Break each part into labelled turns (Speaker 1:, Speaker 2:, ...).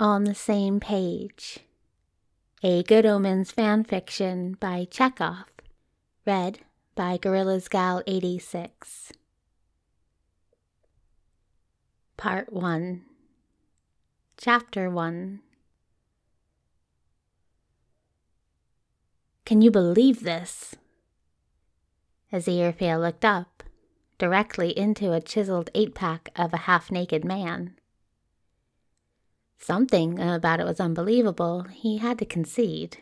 Speaker 1: On the Same Page. A Good Omens fan fiction by Chekhov. Read by Gorillas Gal 86. Part 1 Chapter 1 Can you believe this? Aziraphale looked up, directly into a chiseled eight pack of a half naked man. Something about it was unbelievable, he had to concede.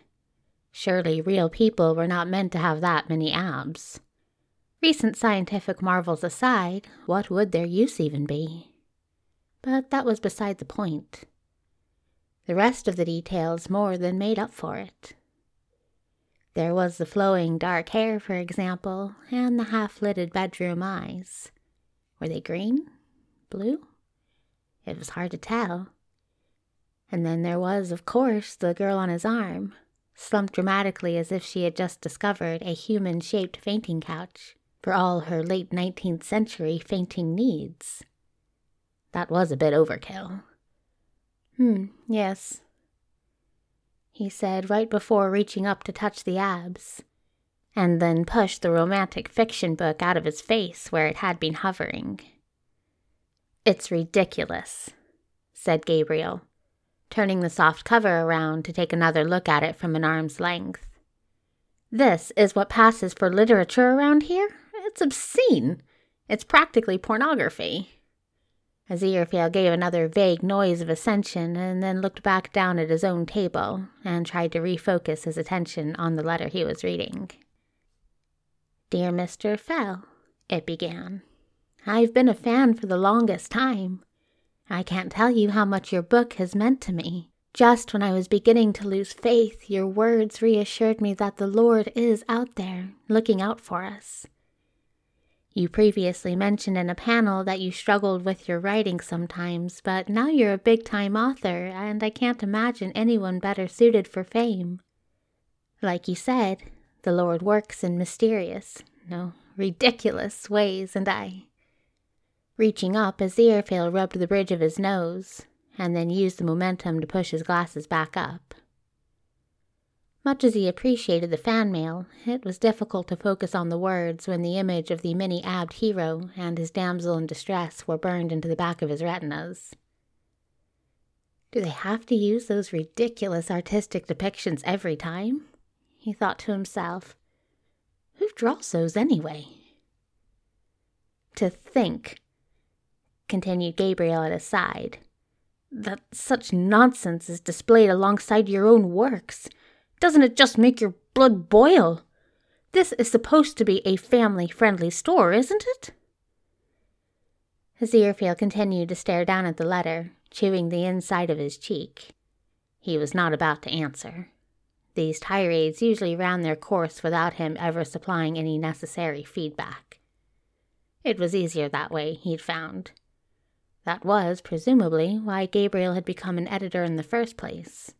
Speaker 1: Surely real people were not meant to have that many abs. Recent scientific marvels aside, what would their use even be? But that was beside the point. The rest of the details more than made up for it. There was the flowing dark hair, for example, and the half lidded bedroom eyes. Were they green? Blue? It was hard to tell. And then there was, of course, the girl on his arm, slumped dramatically as if she had just discovered a human shaped fainting couch for all her late 19th century fainting needs. That was a bit overkill. Hmm, yes. He said right before reaching up to touch the abs, and then pushed the romantic fiction book out of his face where it had been hovering. It's ridiculous, said Gabriel, turning the soft cover around to take another look at it from an arm's length. This is what passes for literature around here? It's obscene. It's practically pornography. Aziraphale gave another vague noise of ascension and then looked back down at his own table and tried to refocus his attention on the letter he was reading. Dear Mr. Fell, it began. I've been a fan for the longest time. I can't tell you how much your book has meant to me. Just when I was beginning to lose faith, your words reassured me that the Lord is out there, looking out for us. You previously mentioned in a panel that you struggled with your writing sometimes, but now you're a big time author, and I can't imagine anyone better suited for fame. Like you said, the Lord works in mysterious, no, ridiculous ways, and I Reaching up, Aziraphale rubbed the bridge of his nose, and then used the momentum to push his glasses back up. Much as he appreciated the fan mail, it was difficult to focus on the words when the image of the many abbed hero and his damsel in distress were burned into the back of his retinas. Do they have to use those ridiculous artistic depictions every time? He thought to himself. Who draws those anyway? To think continued Gabriel at his side, that such nonsense is displayed alongside your own works. Doesn't it just make your blood boil? This is supposed to be a family friendly store, isn't it? Aziraphale continued to stare down at the letter, chewing the inside of his cheek. He was not about to answer. These tirades usually ran their course without him ever supplying any necessary feedback. It was easier that way, he'd found. That was, presumably, why Gabriel had become an editor in the first place.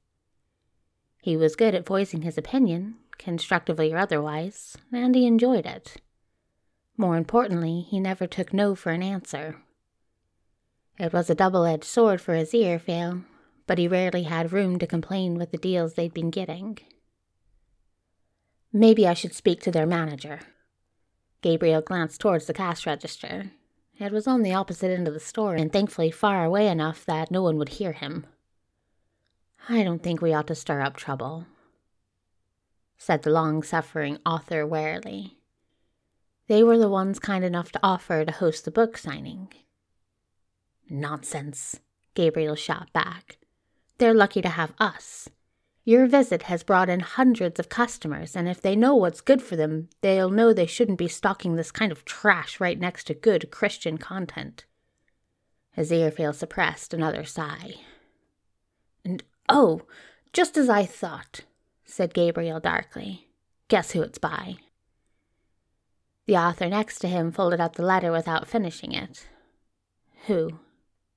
Speaker 1: He was good at voicing his opinion, constructively or otherwise, and he enjoyed it. More importantly, he never took no for an answer. It was a double edged sword for Aziraphale, but he rarely had room to complain with the deals they'd been getting. Maybe I should speak to their manager. Gabriel glanced towards the cash register, it was on the opposite end of the store, and thankfully far away enough that no one would hear him. I don't think we ought to stir up trouble, said the long suffering author warily. They were the ones kind enough to offer to host the book signing. Nonsense, Gabriel shot back. They're lucky to have us. Your visit has brought in hundreds of customers, and if they know what's good for them, they'll know they shouldn't be stocking this kind of trash right next to good Christian content. Aziraphale suppressed another sigh. And oh, just as I thought, said Gabriel darkly. Guess who it's by? The author next to him folded up the letter without finishing it. Who?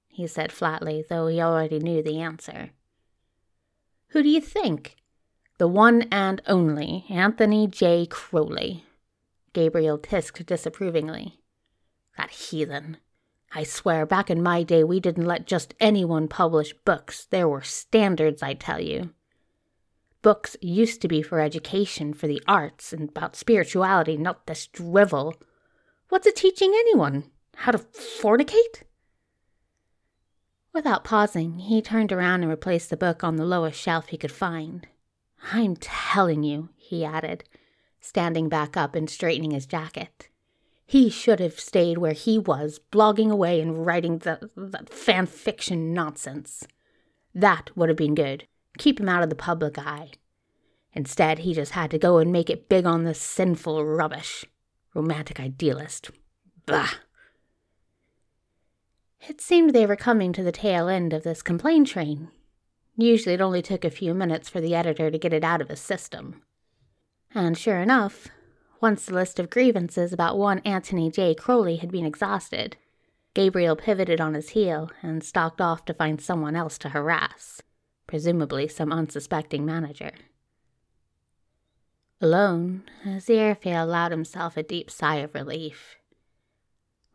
Speaker 1: he said flatly, though he already knew the answer. Who do you think? The one and only Anthony J. Crowley. Gabriel tisked disapprovingly. That heathen. I swear, back in my day, we didn't let just anyone publish books. There were standards, I tell you. Books used to be for education, for the arts, and about spirituality, not this drivel. What's it teaching anyone? How to fornicate? Without pausing, he turned around and replaced the book on the lowest shelf he could find. I'm telling you, he added, standing back up and straightening his jacket. He should have stayed where he was, blogging away and writing the, that fan fiction nonsense. That would have been good keep him out of the public eye. Instead, he just had to go and make it big on this sinful rubbish. Romantic idealist. Bah! It seemed they were coming to the tail end of this complaint train. Usually it only took a few minutes for the editor to get it out of his system. And sure enough, once the list of grievances about one Anthony J. Crowley had been exhausted, Gabriel pivoted on his heel and stalked off to find someone else to harass presumably some unsuspecting manager. Alone, Aziraphale allowed himself a deep sigh of relief.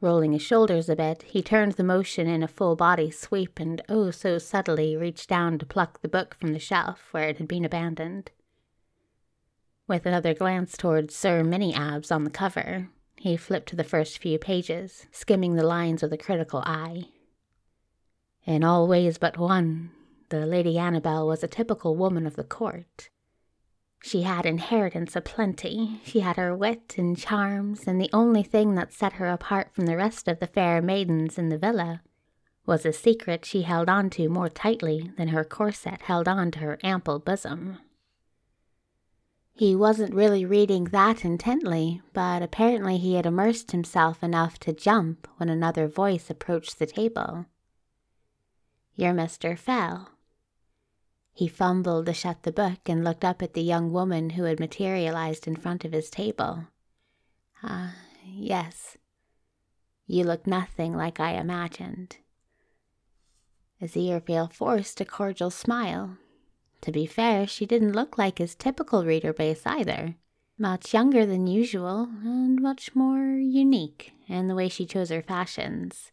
Speaker 1: Rolling his shoulders a bit, he turned the motion in a full body sweep and oh so subtly reached down to pluck the book from the shelf where it had been abandoned. With another glance towards Sir Mini Abs on the cover, he flipped to the first few pages, skimming the lines with a critical eye. In all ways but one, the Lady Annabel was a typical woman of the court. She had inheritance aplenty, she had her wit and charms, and the only thing that set her apart from the rest of the fair maidens in the villa was a secret she held on to more tightly than her corset held on to her ample bosom. He wasn't really reading that intently, but apparently he had immersed himself enough to jump when another voice approached the table. Your Mr. Fell. He fumbled to shut the book and looked up at the young woman who had materialized in front of his table. Ah, yes. You look nothing like I imagined. Aziraphale forced a cordial smile. To be fair, she didn't look like his typical reader base either. Much younger than usual, and much more unique in the way she chose her fashions.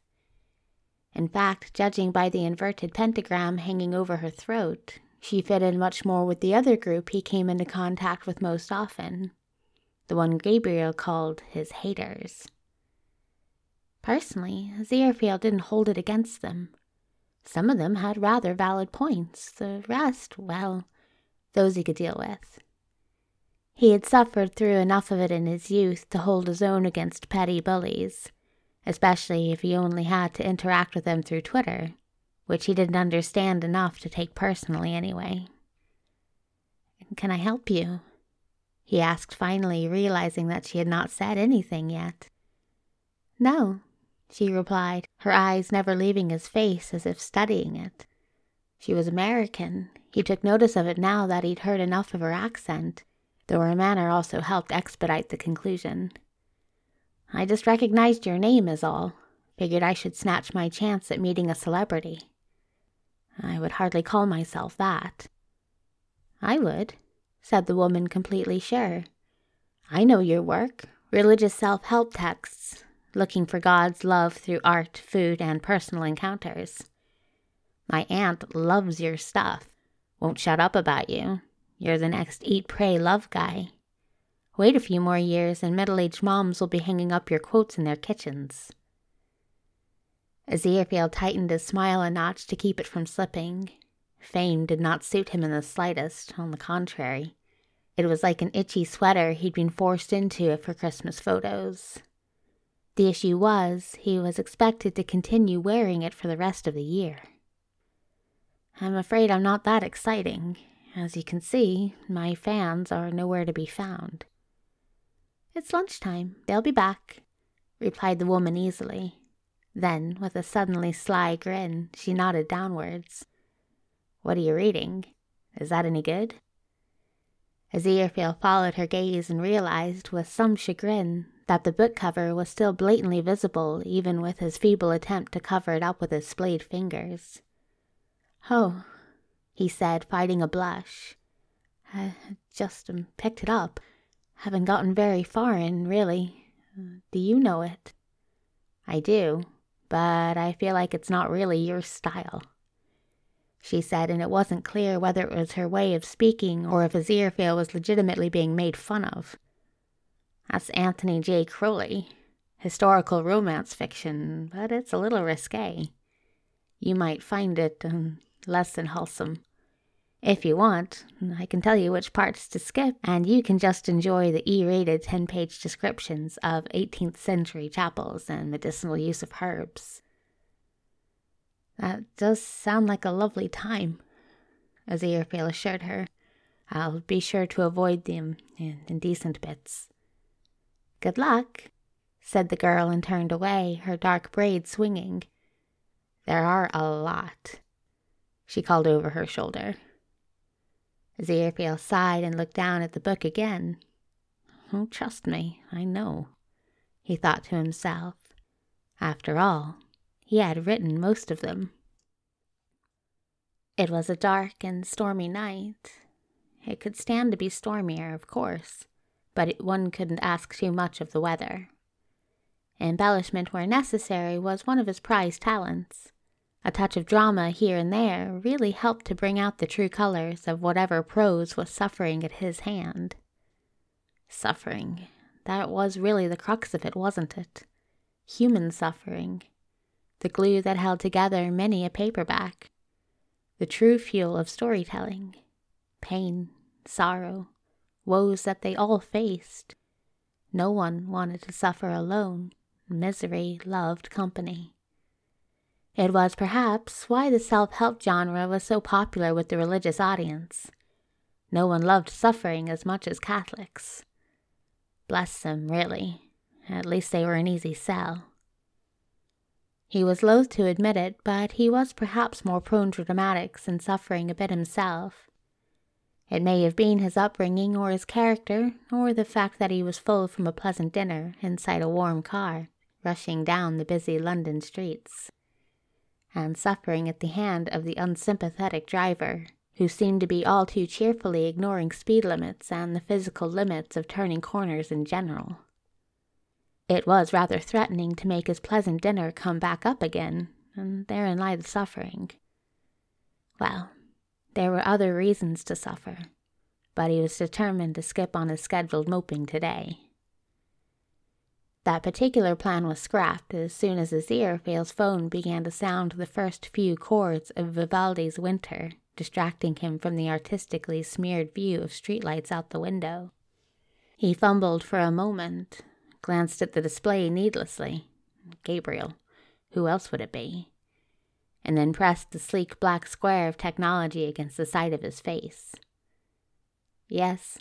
Speaker 1: In fact, judging by the inverted pentagram hanging over her throat, she fit in much more with the other group he came into contact with most often, the one Gabriel called his haters. Personally, Aziraphale didn't hold it against them. Some of them had rather valid points, the rest, well, those he could deal with. He had suffered through enough of it in his youth to hold his own against petty bullies, especially if he only had to interact with them through Twitter which he didn't understand enough to take personally anyway. Can I help you? He asked finally, realizing that she had not said anything yet. No, she replied, her eyes never leaving his face as if studying it. She was American. He took notice of it now that he'd heard enough of her accent, though her manner also helped expedite the conclusion. I just recognized your name, is all. Figured I should snatch my chance at meeting a celebrity. I would hardly call myself that. I would, said the woman, completely sure. I know your work religious self help texts, looking for God's love through art, food, and personal encounters. My aunt loves your stuff, won't shut up about you. You're the next eat, pray, love guy. Wait a few more years, and middle aged moms will be hanging up your quotes in their kitchens. Aziraphale tightened his smile a notch to keep it from slipping. Fame did not suit him in the slightest, on the contrary. It was like an itchy sweater he'd been forced into for Christmas photos. The issue was, he was expected to continue wearing it for the rest of the year. I'm afraid I'm not that exciting. As you can see, my fans are nowhere to be found. It's lunchtime. They'll be back, replied the woman easily. Then, with a suddenly sly grin, she nodded downwards. What are you reading? Is that any good? Aziraphale followed her gaze and realized, with some chagrin, that the book cover was still blatantly visible even with his feeble attempt to cover it up with his splayed fingers. Oh, he said, fighting a blush. I just picked it up. Haven't gotten very far in, really. Do you know it? I do, but I feel like it's not really your style. She said, and it wasn't clear whether it was her way of speaking or if Aziraphale was legitimately being made fun of. That's Anthony J. Crowley. Historical romance fiction, but it's a little risque. You might find it um, less than wholesome. If you want, I can tell you which parts to skip, and you can just enjoy the E rated 10 page descriptions of 18th century chapels and medicinal use of herbs. That does sound like a lovely time, Aziraphale assured her. I'll be sure to avoid the indecent bits. Good luck, said the girl and turned away, her dark braid swinging. There are a lot, she called over her shoulder. Aziraphale sighed and looked down at the book again. Oh, trust me, I know, he thought to himself. After all, he had written most of them. It was a dark and stormy night. It could stand to be stormier, of course, but it, one couldn't ask too much of the weather. Embellishment where necessary was one of his prized talents. A touch of drama here and there really helped to bring out the true colors of whatever prose was suffering at his hand. Suffering. That was really the crux of it, wasn't it? Human suffering. The glue that held together many a paperback. The true fuel of storytelling. Pain, sorrow, woes that they all faced. No one wanted to suffer alone. Misery loved company. It was perhaps why the self help genre was so popular with the religious audience. No one loved suffering as much as Catholics. Bless them, really. At least they were an easy sell. He was loath to admit it, but he was perhaps more prone to dramatics and suffering a bit himself. It may have been his upbringing or his character, or the fact that he was full from a pleasant dinner inside a warm car, rushing down the busy London streets and suffering at the hand of the unsympathetic driver, who seemed to be all too cheerfully ignoring speed limits and the physical limits of turning corners in general. It was rather threatening to make his pleasant dinner come back up again, and therein lay the suffering. Well, there were other reasons to suffer, but he was determined to skip on his scheduled moping today. That particular plan was scrapped as soon as his Aziraphale's phone began to sound the first few chords of Vivaldi's Winter, distracting him from the artistically smeared view of streetlights out the window. He fumbled for a moment, glanced at the display needlessly. Gabriel. Who else would it be? And then pressed the sleek black square of technology against the side of his face. Yes.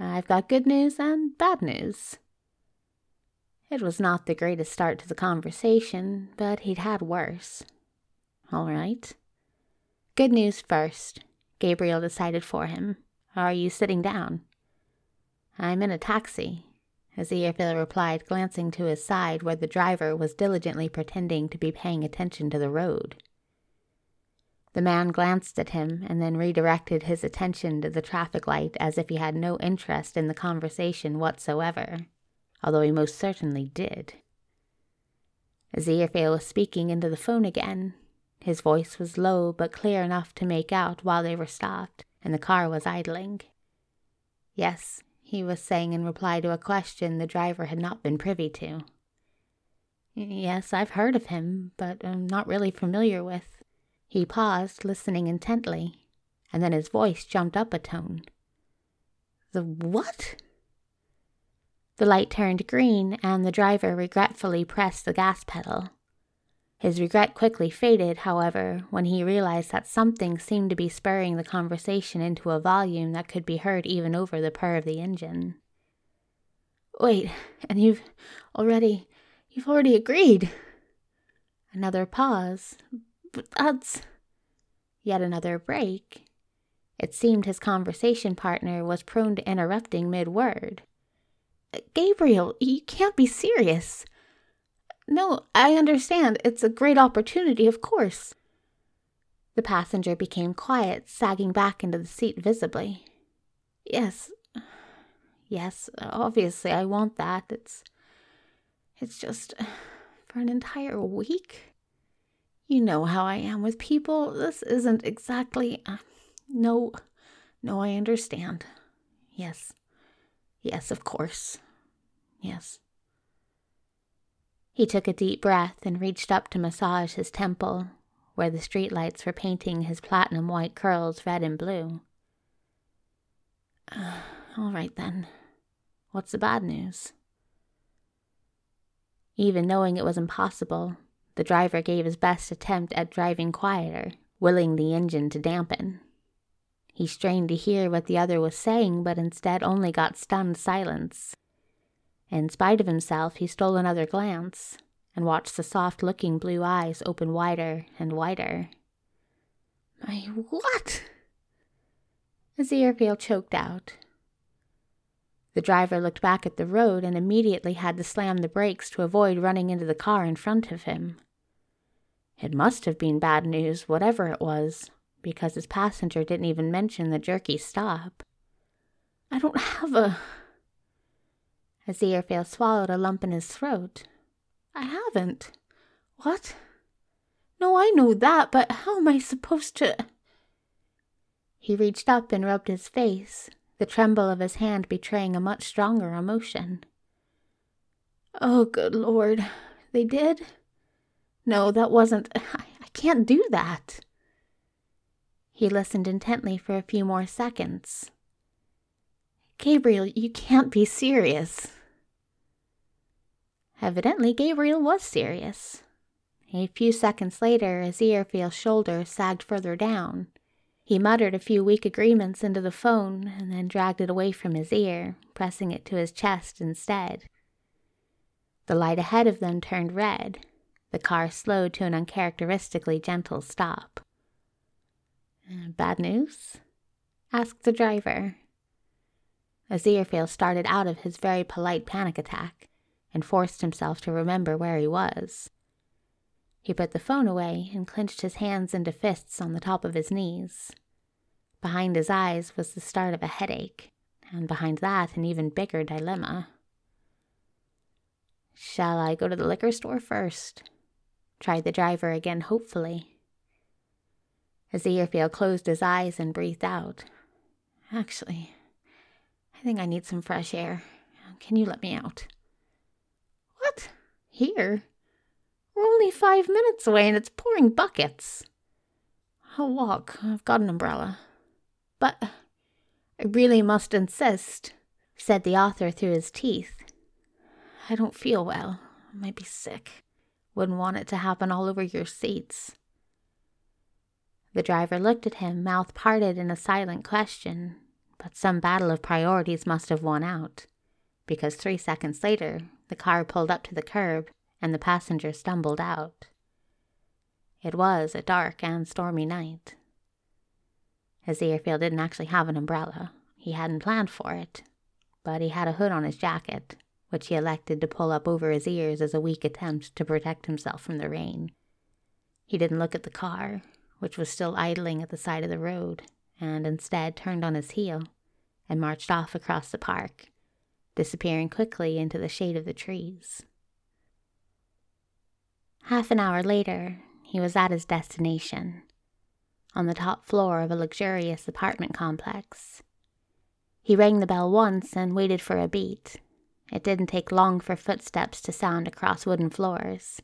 Speaker 1: I've got good news and bad news. It was not the greatest start to the conversation, but he'd had worse. All right. Good news first, Gabriel decided for him. Are you sitting down? I'm in a taxi, Aziraphale replied, glancing to his side where the driver was diligently pretending to be paying attention to the road. The man glanced at him and then redirected his attention to the traffic light as if he had no interest in the conversation whatsoever although he most certainly did. Aziraphale was speaking into the phone again. His voice was low but clear enough to make out while they were stopped and the car was idling. Yes, he was saying in reply to a question the driver had not been privy to. Yes, I've heard of him, but I'm not really familiar with. He paused, listening intently, and then his voice jumped up a tone. The what? The light turned green, and the driver regretfully pressed the gas pedal. His regret quickly faded, however, when he realized that something seemed to be spurring the conversation into a volume that could be heard even over the purr of the engine. Wait, and you've already. you've already agreed. Another pause. But that's. Yet another break. It seemed his conversation partner was prone to interrupting mid word. Gabriel, you can't be serious. No, I understand. It's a great opportunity, of course. The passenger became quiet, sagging back into the seat visibly. Yes, yes, obviously I want that. It's. It's just. For an entire week? You know how I am with people. This isn't exactly. Uh, no, no, I understand. Yes. Yes, of course. Yes. He took a deep breath and reached up to massage his temple, where the streetlights were painting his platinum white curls red and blue. Uh, all right then. What's the bad news? Even knowing it was impossible, the driver gave his best attempt at driving quieter, willing the engine to dampen. He strained to hear what the other was saying, but instead only got stunned silence. In spite of himself, he stole another glance and watched the soft looking blue eyes open wider and wider. My what? Aziraphale choked out. The driver looked back at the road and immediately had to slam the brakes to avoid running into the car in front of him. It must have been bad news, whatever it was, because his passenger didn't even mention the jerky stop. I don't have a. Aziraphale swallowed a lump in his throat. I haven't. What? No, I know that, but how am I supposed to. He reached up and rubbed his face, the tremble of his hand betraying a much stronger emotion. Oh, good Lord. They did? No, that wasn't. I, I can't do that. He listened intently for a few more seconds. Gabriel, you can't be serious. Evidently, Gabriel was serious. A few seconds later, Aziraphale's shoulder sagged further down. He muttered a few weak agreements into the phone and then dragged it away from his ear, pressing it to his chest instead. The light ahead of them turned red. The car slowed to an uncharacteristically gentle stop. Uh, bad news? asked the driver. Aziraphale started out of his very polite panic attack and forced himself to remember where he was. He put the phone away and clenched his hands into fists on the top of his knees. Behind his eyes was the start of a headache, and behind that, an even bigger dilemma. Shall I go to the liquor store first? tried the driver again hopefully. Aziraphale closed his eyes and breathed out. Actually, I think I need some fresh air. Can you let me out? Here? We're only five minutes away and it's pouring buckets. I'll walk. I've got an umbrella. But I really must insist, said the author through his teeth. I don't feel well. I might be sick. Wouldn't want it to happen all over your seats. The driver looked at him, mouth parted in a silent question, but some battle of priorities must have won out, because three seconds later the car pulled up to the curb and the passenger stumbled out. It was a dark and stormy night. Aziraphale didn't actually have an umbrella. He hadn't planned for it, but he had a hood on his jacket, which he elected to pull up over his ears as a weak attempt to protect himself from the rain. He didn't look at the car, which was still idling at the side of the road, and instead turned on his heel and marched off across the park, disappearing quickly into the shade of the trees. Half an hour later, he was at his destination, on the top floor of a luxurious apartment complex. He rang the bell once and waited for a beat. It didn't take long for footsteps to sound across wooden floors.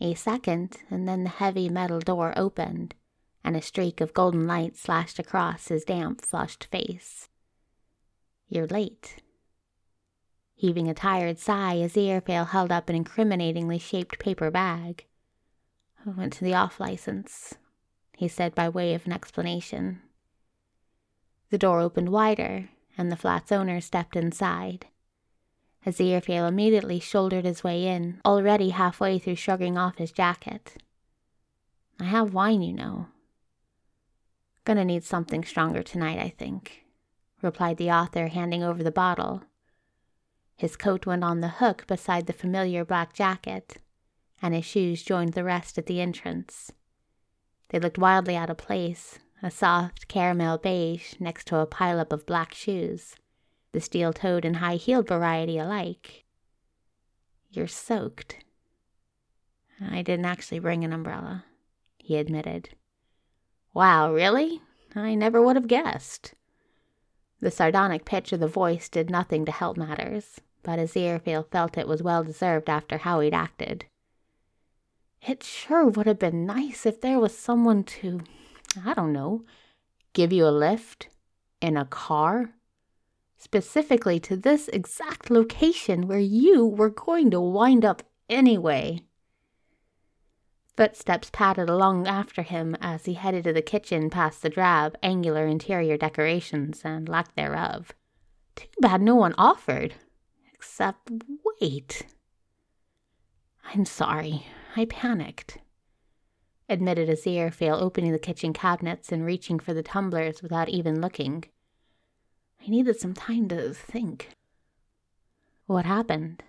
Speaker 1: A second, and then the heavy metal door opened, and a streak of golden light slashed across his damp, flushed face. You're late. Heaving a tired sigh, as Aziraphale held up an incriminatingly shaped paper bag. I went to the off license, he said by way of an explanation. The door opened wider, and the flat's owner stepped inside. Aziraphale immediately shouldered his way in, already halfway through shrugging off his jacket. I have wine, you know. Gonna need something stronger tonight, I think, replied the author, handing over the bottle. His coat went on the hook beside the familiar black jacket, and his shoes joined the rest at the entrance. They looked wildly out of place, a soft caramel beige next to a pileup of black shoes the steel toed and high heeled variety alike. You're soaked. I didn't actually bring an umbrella, he admitted. Wow, really? I never would have guessed. The sardonic pitch of the voice did nothing to help matters, but Aziraphale felt it was well deserved after how he'd acted. It sure would have been nice if there was someone to, I don't know, give you a lift in a car, specifically to this exact location where you were going to wind up anyway. Footsteps padded along after him as he headed to the kitchen past the drab, angular interior decorations and lack thereof. Too bad no one offered. Except, wait. I'm sorry. I panicked. Admitted Aziraphale, opening the kitchen cabinets and reaching for the tumblers without even looking. I needed some time to think. What happened?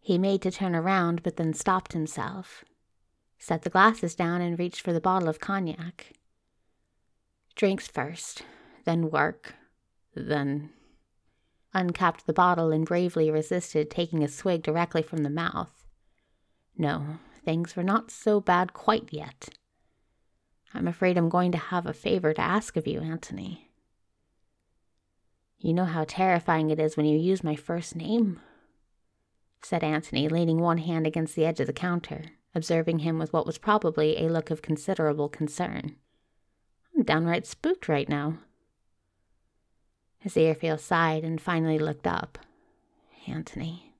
Speaker 1: He made to turn around, but then stopped himself, set the glasses down, and reached for the bottle of cognac. Drinks first, then work, then. Uncapped the bottle and bravely resisted taking a swig directly from the mouth. No, things were not so bad quite yet. I'm afraid I'm going to have a favor to ask of you, Anthony. You know how terrifying it is when you use my first name? said Anthony, leaning one hand against the edge of the counter, observing him with what was probably a look of considerable concern. I'm downright spooked right now. Aziraphale sighed and finally looked up. Anthony.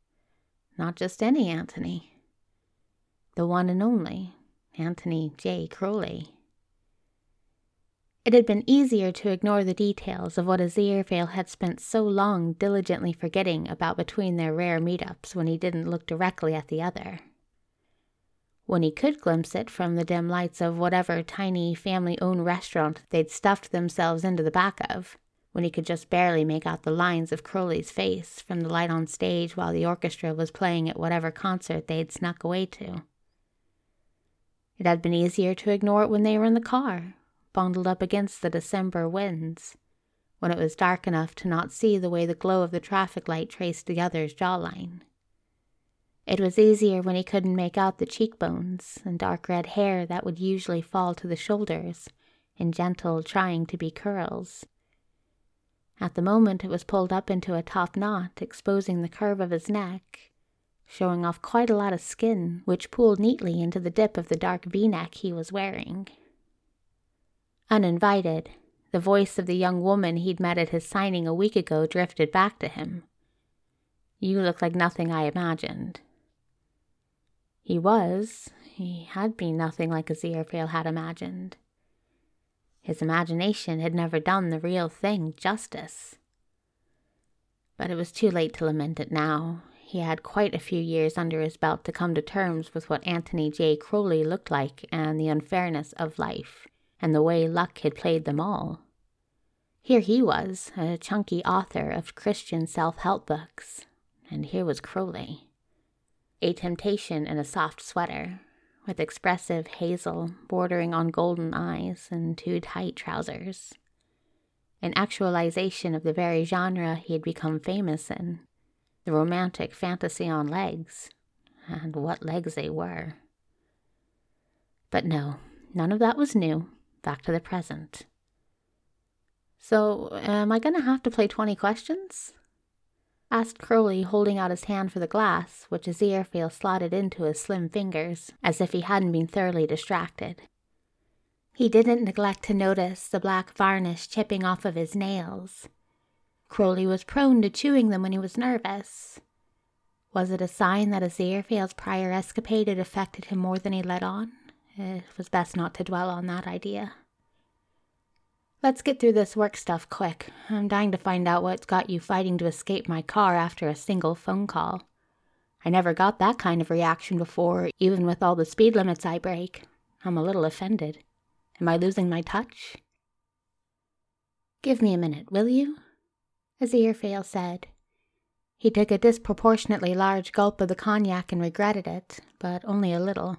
Speaker 1: Not just any Anthony. The one and only Anthony J. Crowley. It had been easier to ignore the details of what Aziraphale had spent so long diligently forgetting about between their rare meetups when he didn't look directly at the other. When he could glimpse it from the dim lights of whatever tiny family owned restaurant they'd stuffed themselves into the back of, when he could just barely make out the lines of Crowley's face from the light on stage while the orchestra was playing at whatever concert they had snuck away to. It had been easier to ignore it when they were in the car, bundled up against the December winds, when it was dark enough to not see the way the glow of the traffic light traced the other's jawline. It was easier when he couldn't make out the cheekbones and dark red hair that would usually fall to the shoulders in gentle, trying to be curls. At the moment, it was pulled up into a top knot, exposing the curve of his neck, showing off quite a lot of skin, which pooled neatly into the dip of the dark v neck he was wearing. Uninvited, the voice of the young woman he'd met at his signing a week ago drifted back to him. You look like nothing I imagined. He was. He had been nothing like Aziraphale had imagined. His imagination had never done the real thing justice. But it was too late to lament it now. He had quite a few years under his belt to come to terms with what Anthony J. Crowley looked like and the unfairness of life and the way luck had played them all. Here he was, a chunky author of Christian self help books, and here was Crowley. A temptation in a soft sweater, with expressive hazel bordering on golden eyes and too tight trousers. An actualization of the very genre he had become famous in the romantic fantasy on legs, and what legs they were. But no, none of that was new back to the present. So, am I going to have to play 20 questions? Asked Crowley, holding out his hand for the glass, which Aziraphale slotted into his slim fingers, as if he hadn't been thoroughly distracted. He didn't neglect to notice the black varnish chipping off of his nails. Crowley was prone to chewing them when he was nervous. Was it a sign that Aziraphale's prior escapade had affected him more than he let on? It was best not to dwell on that idea. Let's get through this work stuff quick. I'm dying to find out what's got you fighting to escape my car after a single phone call. I never got that kind of reaction before, even with all the speed limits I break. I'm a little offended. Am I losing my touch? Give me a minute, will you? Aziraphale said. He took a disproportionately large gulp of the cognac and regretted it, but only a little.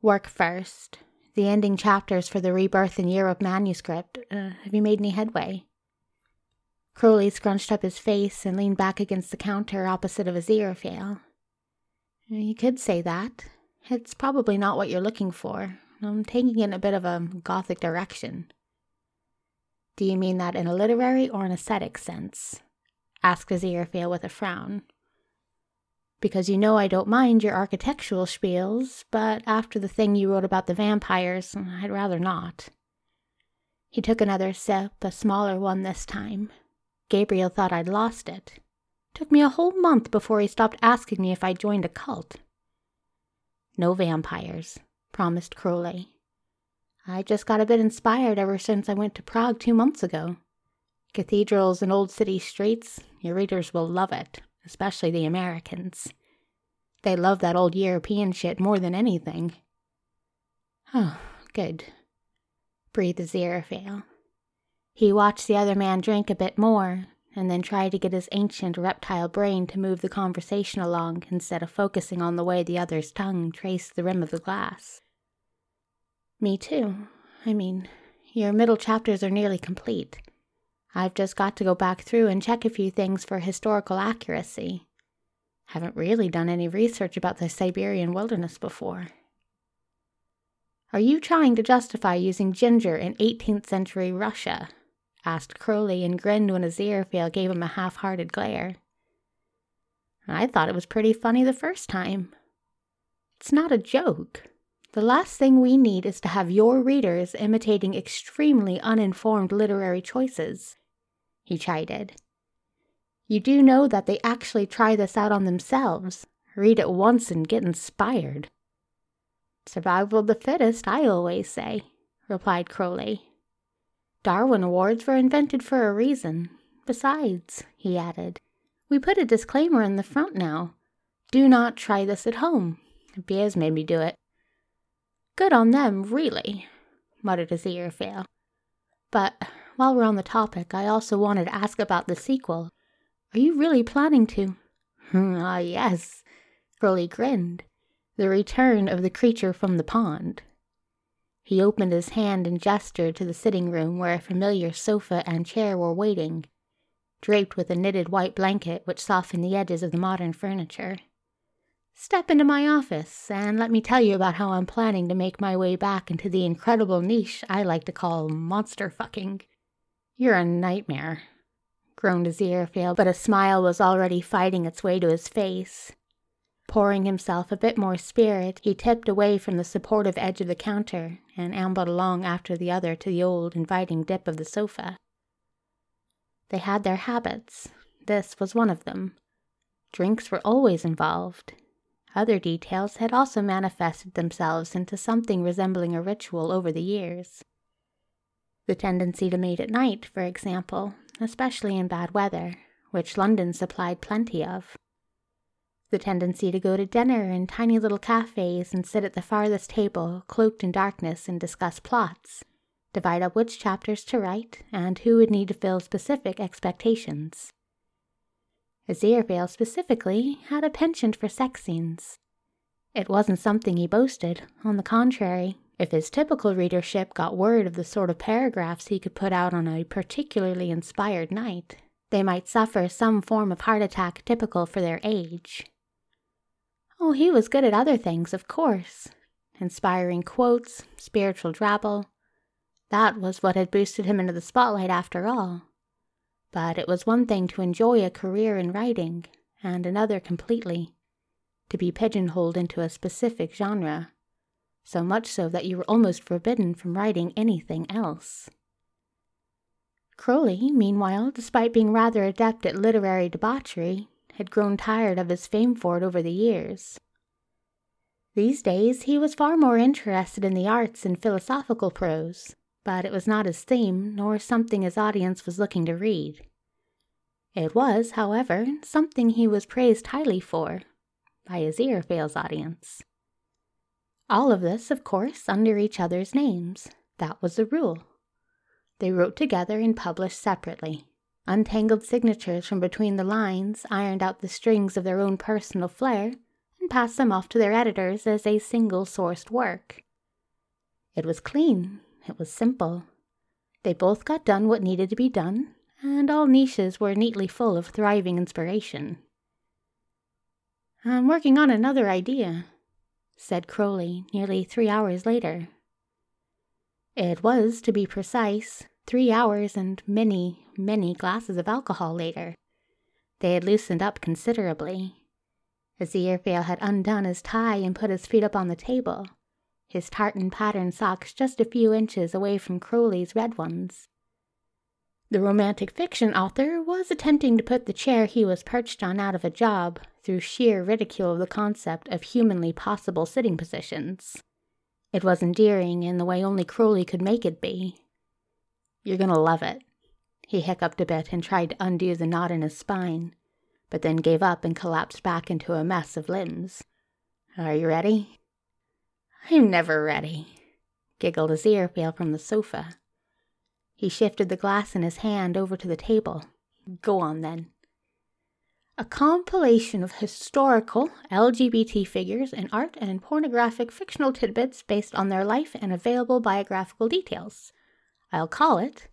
Speaker 1: Work first. The ending chapters for the Rebirth in Europe manuscript. Uh, have you made any headway? Crowley scrunched up his face and leaned back against the counter opposite of Aziraphale. You could say that. It's probably not what you're looking for. I'm taking it in a bit of a gothic direction. Do you mean that in a literary or an aesthetic sense? asked Aziraphale with a frown. Because you know I don't mind your architectural spiels, but after the thing you wrote about the vampires, I'd rather not. He took another sip, a smaller one this time. Gabriel thought I'd lost it. Took me a whole month before he stopped asking me if I joined a cult. No vampires, promised Crowley. I just got a bit inspired ever since I went to Prague two months ago. Cathedrals and old city streets, your readers will love it, especially the Americans. They love that old European shit more than anything. Oh, good, breathed Aziraphale. He watched the other man drink a bit more, and then tried to get his ancient reptile brain to move the conversation along instead of focusing on the way the other's tongue traced the rim of the glass. Me too. I mean, your middle chapters are nearly complete. I've just got to go back through and check a few things for historical accuracy. Haven't really done any research about the Siberian wilderness before. Are you trying to justify using ginger in 18th century Russia? asked Crowley and grinned when Aziraphale gave him a half hearted glare. I thought it was pretty funny the first time. It's not a joke. The last thing we need is to have your readers imitating extremely uninformed literary choices, he chided. You do know that they actually try this out on themselves, read it once and get inspired. Survival of the fittest, I always say, replied Crowley. Darwin Awards were invented for a reason. Besides, he added, we put a disclaimer in the front now. Do not try this at home. Beers made me do it. Good on them, really, muttered Aziraphale. But while we're on the topic, I also wanted to ask about the sequel. Are you really planning to? Ah, yes. Crowley grinned. The return of the creature from the pond. He opened his hand and gestured to the sitting room where a familiar sofa and chair were waiting, draped with a knitted white blanket which softened the edges of the modern furniture. Step into my office and let me tell you about how I'm planning to make my way back into the incredible niche I like to call monster fucking. You're a nightmare, groaned Aziraphale, but a smile was already fighting its way to his face. Pouring himself a bit more spirit, he tipped away from the supportive edge of the counter and ambled along after the other to the old, inviting dip of the sofa. They had their habits. This was one of them. Drinks were always involved. Other details had also manifested themselves into something resembling a ritual over the years. The tendency to meet at night, for example, especially in bad weather, which London supplied plenty of the tendency to go to dinner in tiny little cafes and sit at the farthest table, cloaked in darkness, and discuss plots, divide up which chapters to write, and who would need to fill specific expectations. Aziraphale specifically had a penchant for sex scenes. It wasn't something he boasted, on the contrary. If his typical readership got word of the sort of paragraphs he could put out on a particularly inspired night, they might suffer some form of heart attack typical for their age. Oh, he was good at other things, of course. Inspiring quotes, spiritual drabble. That was what had boosted him into the spotlight after all. But it was one thing to enjoy a career in writing, and another completely to be pigeonholed into a specific genre, so much so that you were almost forbidden from writing anything else. Crowley, meanwhile, despite being rather adept at literary debauchery, had grown tired of his fame for it over the years. These days he was far more interested in the arts and philosophical prose, but it was not his theme, nor something his audience was looking to read. It was, however, something he was praised highly for by his Aziraphale's audience. All of this, of course, under each other's names. That was the rule. They wrote together and published separately untangled signatures from between the lines, ironed out the strings of their own personal flair, and passed them off to their editors as a single sourced work. It was clean, it was simple. They both got done what needed to be done, and all niches were neatly full of thriving inspiration. I'm working on another idea, said Crowley nearly three hours later. It was, to be precise, three hours and many, many glasses of alcohol later. They had loosened up considerably. As the Aziraphale had undone his tie and put his feet up on the table, his tartan patterned socks just a few inches away from Crowley's red ones. The romantic fiction author was attempting to put the chair he was perched on out of a job through sheer ridicule of the concept of humanly possible sitting positions. It was endearing in the way only Crowley could make it be. You're gonna love it. He hiccuped a bit and tried to undo the knot in his spine, but then gave up and collapsed back into a mess of limbs. Are you ready? I'm never ready, giggled Aziraphale from the sofa. He shifted the glass in his hand over to the table. Go on then a compilation of historical LGBT figures in art and pornographic fictional tidbits based on their life and available biographical details. I'll call it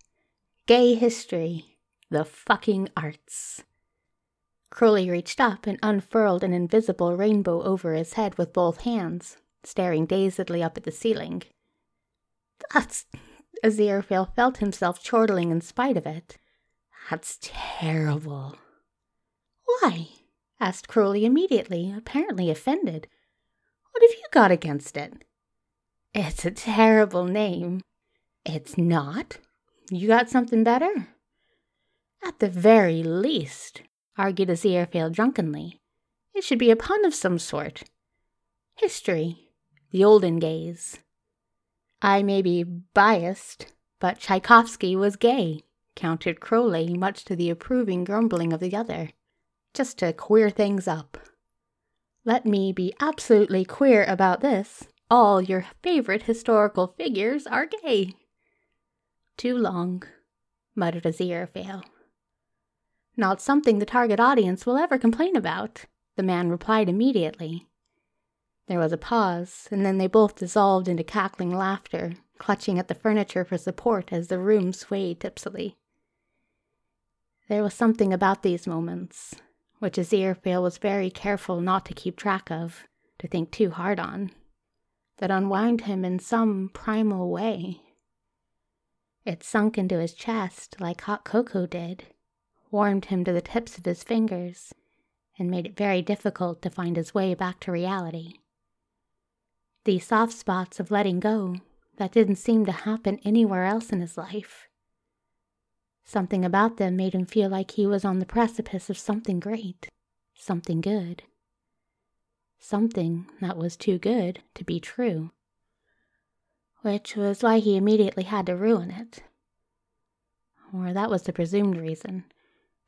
Speaker 1: Gay History The Fucking Arts. Crowley reached up and unfurled an invisible rainbow over his head with both hands, staring dazedly up at the ceiling. That's. Aziraphale felt himself chortling in spite of it. That's terrible. Why? asked Crowley immediately, apparently offended. What have you got against it? It's a terrible name. It's not. You got something better? At the very least, argued Aziraphale drunkenly, it should be a pun of some sort. History. The olden gays. I may be biased, but Tchaikovsky was gay, countered Crowley, much to the approving grumbling of the other just to queer things up. Let me be absolutely queer about this. All your favorite historical figures are gay. Too long, muttered Aziraphale. Not something the target audience will ever complain about, the man replied immediately. There was a pause, and then they both dissolved into cackling laughter, clutching at the furniture for support as the room swayed tipsily. There was something about these moments, which Aziraphale was very careful not to keep track of, to think too hard on, that unwound him in some primal way. It sunk into his chest like hot cocoa did, warmed him to the tips of his fingers, and made it very difficult to find his way back to reality. These soft spots of letting go that didn't seem to happen anywhere else in his life Something about them made him feel like he was on the precipice of something great, something good. Something that was too good to be true. Which was why he immediately had to ruin it. Or that was the presumed reason,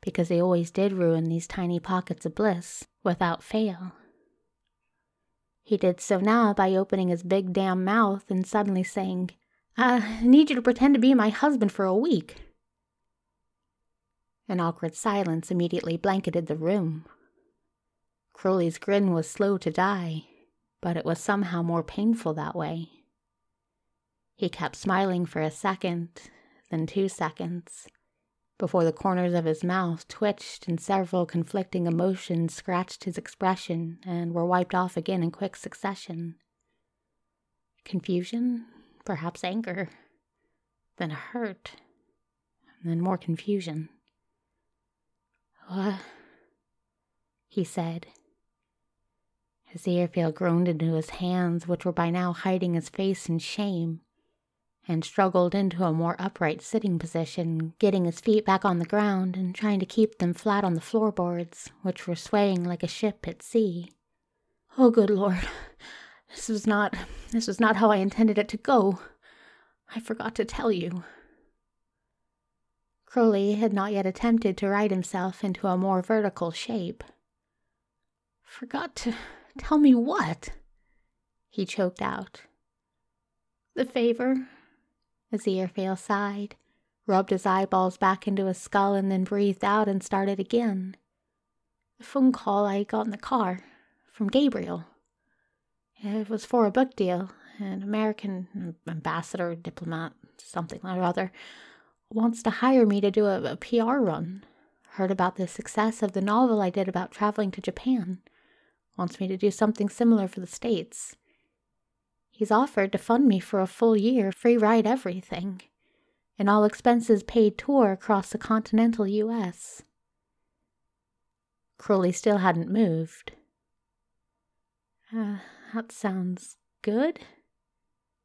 Speaker 1: because he always did ruin these tiny pockets of bliss without fail. He did so now by opening his big damn mouth and suddenly saying, I need you to pretend to be my husband for a week. An awkward silence immediately blanketed the room. Crowley's grin was slow to die, but it was somehow more painful that way. He kept smiling for a second, then two seconds, before the corners of his mouth twitched and several conflicting emotions scratched his expression and were wiped off again in quick succession. Confusion, perhaps anger, then hurt, then more confusion. What? he said. His Aziraphale groaned into his hands, which were by now hiding his face in shame, and struggled into a more upright sitting position, getting his feet back on the ground and trying to keep them flat on the floorboards, which were swaying like a ship at sea. Oh, good Lord. This was not this was not how I intended it to go. I forgot to tell you. Crowley had not yet attempted to right himself into a more vertical shape. Forgot to tell me what? He choked out. The favor? Aziraphale sighed, rubbed his eyeballs back into his skull, and then breathed out and started again. The phone call I got in the car from Gabriel. It was for a book deal, an American ambassador, diplomat, something or other wants to hire me to do a, a PR run. Heard about the success of the novel I did about traveling to Japan. wants me to do something similar for the States. He's offered to fund me for a full year, free ride everything, an all expenses paid tour across the continental U.S. Crowley still hadn't moved. Uh, that sounds good,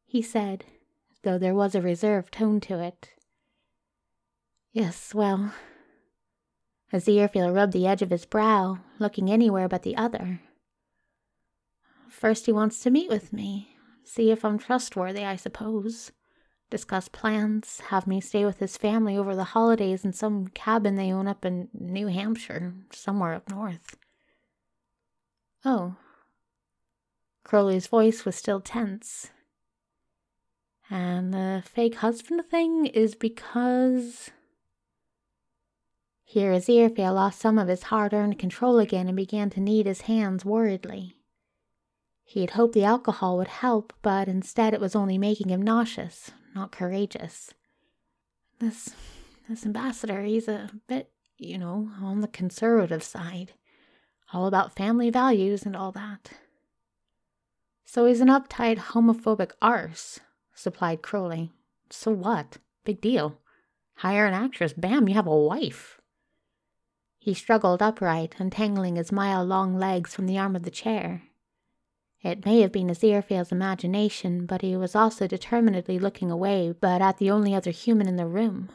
Speaker 1: he said, though there was a reserved tone to it. Yes, well. Aziraphale rubbed the edge of his brow, looking anywhere but the other. First, he wants to meet with me, see if I'm trustworthy, I suppose. Discuss plans, have me stay with his family over the holidays in some cabin they own up in New Hampshire, somewhere up north. Oh. Crowley's voice was still tense. And the fake husband thing is because. Here, his Aziraphale lost some of his hard earned control again and began to knead his hands worriedly. He had hoped the alcohol would help, but instead it was only making him nauseous, not courageous. This this ambassador, he's a bit, you know, on the conservative side. All about family values and all that. So he's an uptight, homophobic arse, supplied Crowley. So what? Big deal. Hire an actress, bam, you have a wife. He struggled upright, untangling his mile long legs from the arm of the chair. It may have been Aziraphale's imagination, but he was also determinedly looking away, but at the only other human in the room.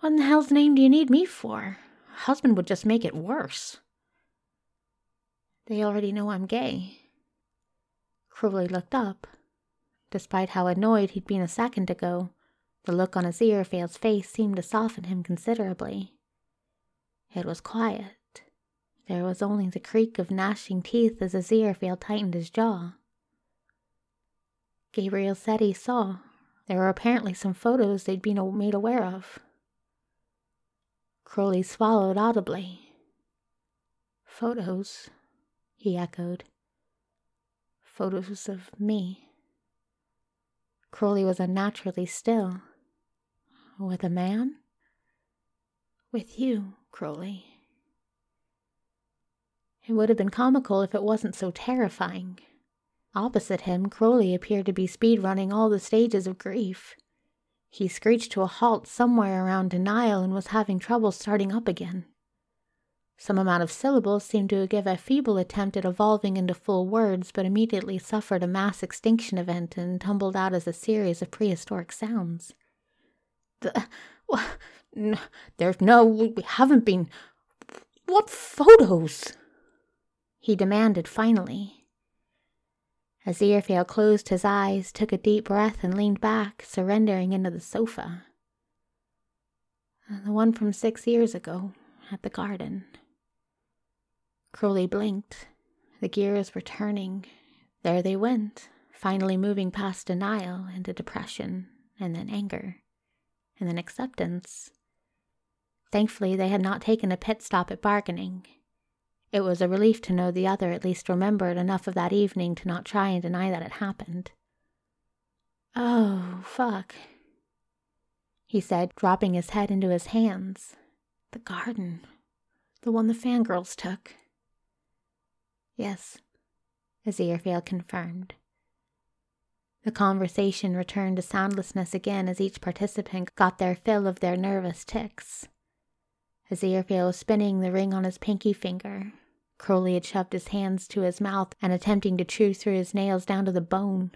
Speaker 1: What in the hell's name do you need me for? Husband would just make it worse. They already know I'm gay. Crowley looked up. Despite how annoyed he'd been a second ago, the look on Aziraphale's face seemed to soften him considerably. It was quiet. There was only the creak of gnashing teeth as Aziraphale tightened his jaw. Gabriel said he saw. There were apparently some photos they'd been made aware of. Crowley swallowed audibly. Photos, he echoed. Photos of me. Crowley was unnaturally still. With a man? With you, Crowley. It would have been comical if it wasn't so terrifying. Opposite him, Crowley appeared to be speed running all the stages of grief. He screeched to a halt somewhere around denial and was having trouble starting up again. Some amount of syllables seemed to give a feeble attempt at evolving into full words, but immediately suffered a mass extinction event and tumbled out as a series of prehistoric sounds. The, no, there's no, we haven't been. What photos? he demanded finally. As Aziraphale closed his eyes, took a deep breath, and leaned back, surrendering into the sofa. Uh, the one from six years ago, at the garden. Crowley blinked. The gears were turning. There they went, finally moving past denial into depression, and then anger, and then acceptance. Thankfully, they had not taken a pit stop at bargaining. It was a relief to know the other at least remembered enough of that evening to not try and deny that it happened. Oh, fuck, he said, dropping his head into his hands. The garden. The one the fangirls took. Yes, Aziraphale confirmed. The conversation returned to soundlessness again as each participant got their fill of their nervous ticks. Aziraphale was spinning the ring on his pinky finger. Crowley had shoved his hands to his mouth and attempting to chew through his nails down to the bone.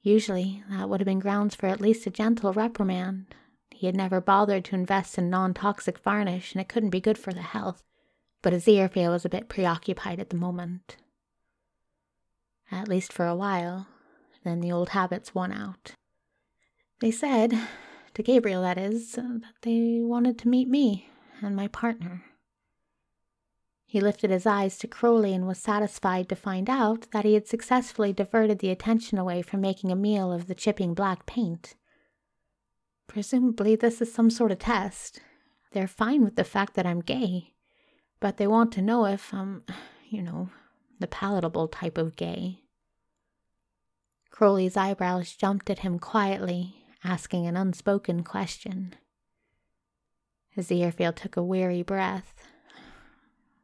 Speaker 1: Usually, that would have been grounds for at least a gentle reprimand. He had never bothered to invest in non toxic varnish, and it couldn't be good for the health. But Aziraphale was a bit preoccupied at the moment. At least for a while. Then the old habits won out. They said, to Gabriel that is, that they wanted to meet me and my partner. He lifted his eyes to Crowley and was satisfied to find out that he had successfully diverted the attention away from making a meal of the chipping black paint. Presumably, this is some sort of test. They're fine with the fact that I'm gay, but they want to know if I'm, you know, the palatable type of gay. Crowley's eyebrows jumped at him quietly, asking an unspoken question. Aziraphale took a weary breath.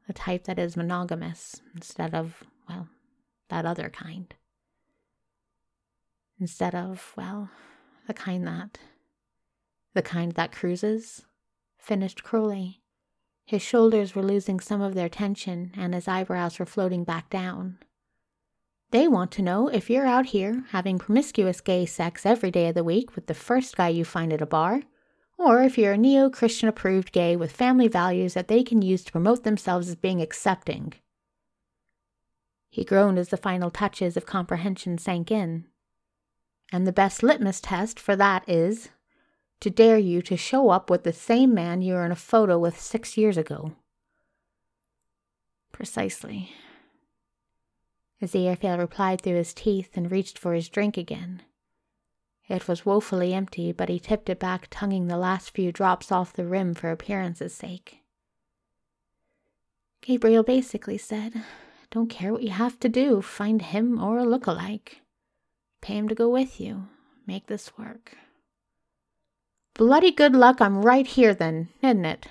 Speaker 1: the type that is monogamous instead of, well, that other kind. Instead of, well, the kind that. the kind that cruises, finished Crowley. His shoulders were losing some of their tension and his eyebrows were floating back down. They want to know if you're out here having promiscuous gay sex every day of the week with the first guy you find at a bar, or if you're a neo Christian approved gay with family values that they can use to promote themselves as being accepting. He groaned as the final touches of comprehension sank in. And the best litmus test for that is to dare you to show up with the same man you were in a photo with six years ago. Precisely. Aziraphale replied through his teeth and reached for his drink again. It was woefully empty, but he tipped it back, tonguing the last few drops off the rim for appearance's sake. Gabriel basically said, Don't care what you have to do, find him or a look-alike. Pay him to go with you. Make this work. Bloody good luck I'm right here then, isn't it?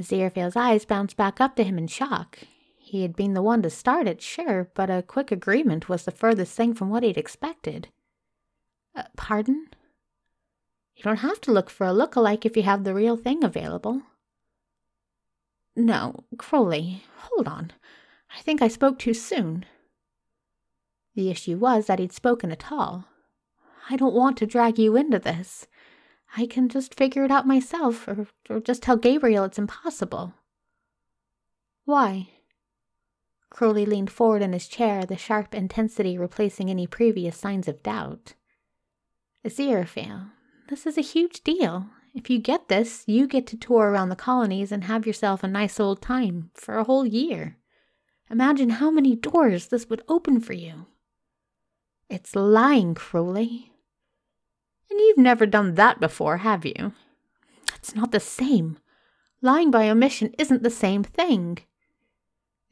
Speaker 1: Aziraphale's eyes bounced back up to him in shock. He had been the one to start it, sure, but a quick agreement was the furthest thing from what he'd expected. Uh, pardon? You don't have to look for a look-alike if you have the real thing available. No, Crowley, hold on. I think I spoke too soon. The issue was that he'd spoken at all. I don't want to drag you into this. I can just figure it out myself, or, or just tell Gabriel it's impossible. Why? Crowley leaned forward in his chair, the sharp intensity replacing any previous signs of doubt. Aziraphale, this is a huge deal. If you get this, you get to tour around the colonies and have yourself a nice old time for a whole year. Imagine how many doors this would open for you. It's lying, Crowley. And you've never done that before, have you? It's not the same. Lying by omission isn't the same thing.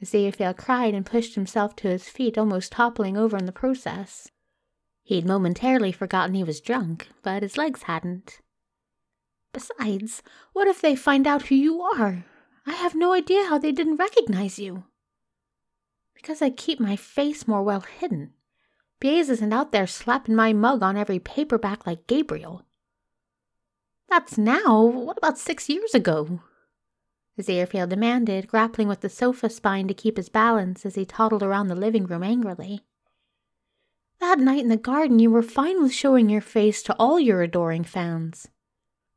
Speaker 1: Aziraphale cried and pushed himself to his feet, almost toppling over in the process. He'd momentarily forgotten he was drunk, but his legs hadn't. Besides, what if they find out who you are? I have no idea how they didn't recognize you. Because I keep my face more well hidden. Baez isn't out there slapping my mug on every paperback like Gabriel. That's now. What about six years ago? Aziraphale demanded, grappling with the sofa spine to keep his balance as he toddled around the living room angrily. That night in the garden, you were fine with showing your face to all your adoring fans.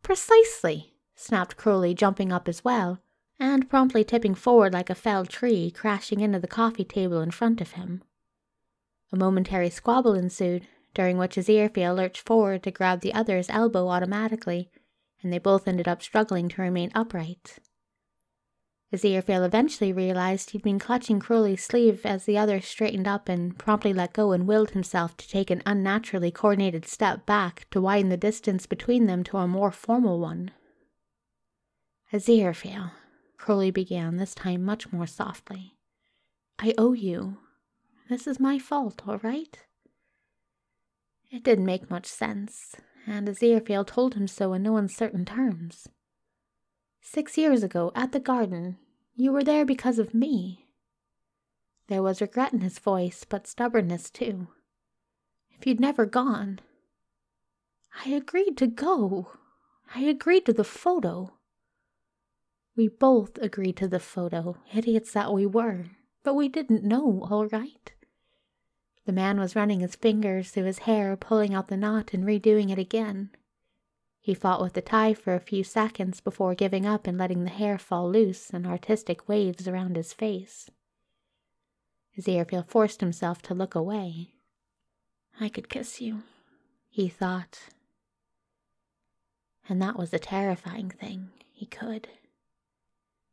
Speaker 1: Precisely, snapped Crowley, jumping up as well, and promptly tipping forward like a felled tree, crashing into the coffee table in front of him. A momentary squabble ensued, during which Aziraphale lurched forward to grab the other's elbow automatically, and they both ended up struggling to remain upright. Aziraphale eventually realized he'd been clutching Crowley's sleeve as the other straightened up and promptly let go and willed himself to take an unnaturally coordinated step back to widen the distance between them to a more formal one. Aziraphale, Crowley began, this time much more softly. I owe you. This is my fault, all right? It didn't make much sense, and Aziraphale told him so in no uncertain terms. Six years ago, at the garden, you were there because of me. There was regret in his voice, but stubbornness too. If you'd never gone. I agreed to go. I agreed to the photo. We both agreed to the photo, idiots that we were, but we didn't know, all right? The man was running his fingers through his hair, pulling out the knot and redoing it again. He fought with the tie for a few seconds before giving up and letting the hair fall loose in artistic waves around his face. Aziraphale forced himself to look away. I could kiss you, he thought. And that was a terrifying thing. He could.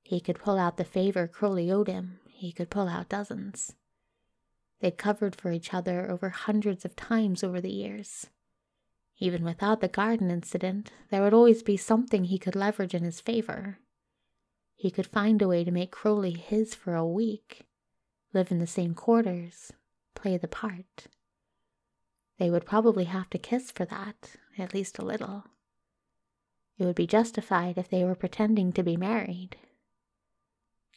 Speaker 1: He could pull out the favor Crowley owed him. He could pull out dozens. They'd covered for each other over hundreds of times over the years. Even without the garden incident, there would always be something he could leverage in his favor. He could find a way to make Crowley his for a week, live in the same quarters, play the part. They would probably have to kiss for that, at least a little. It would be justified if they were pretending to be married.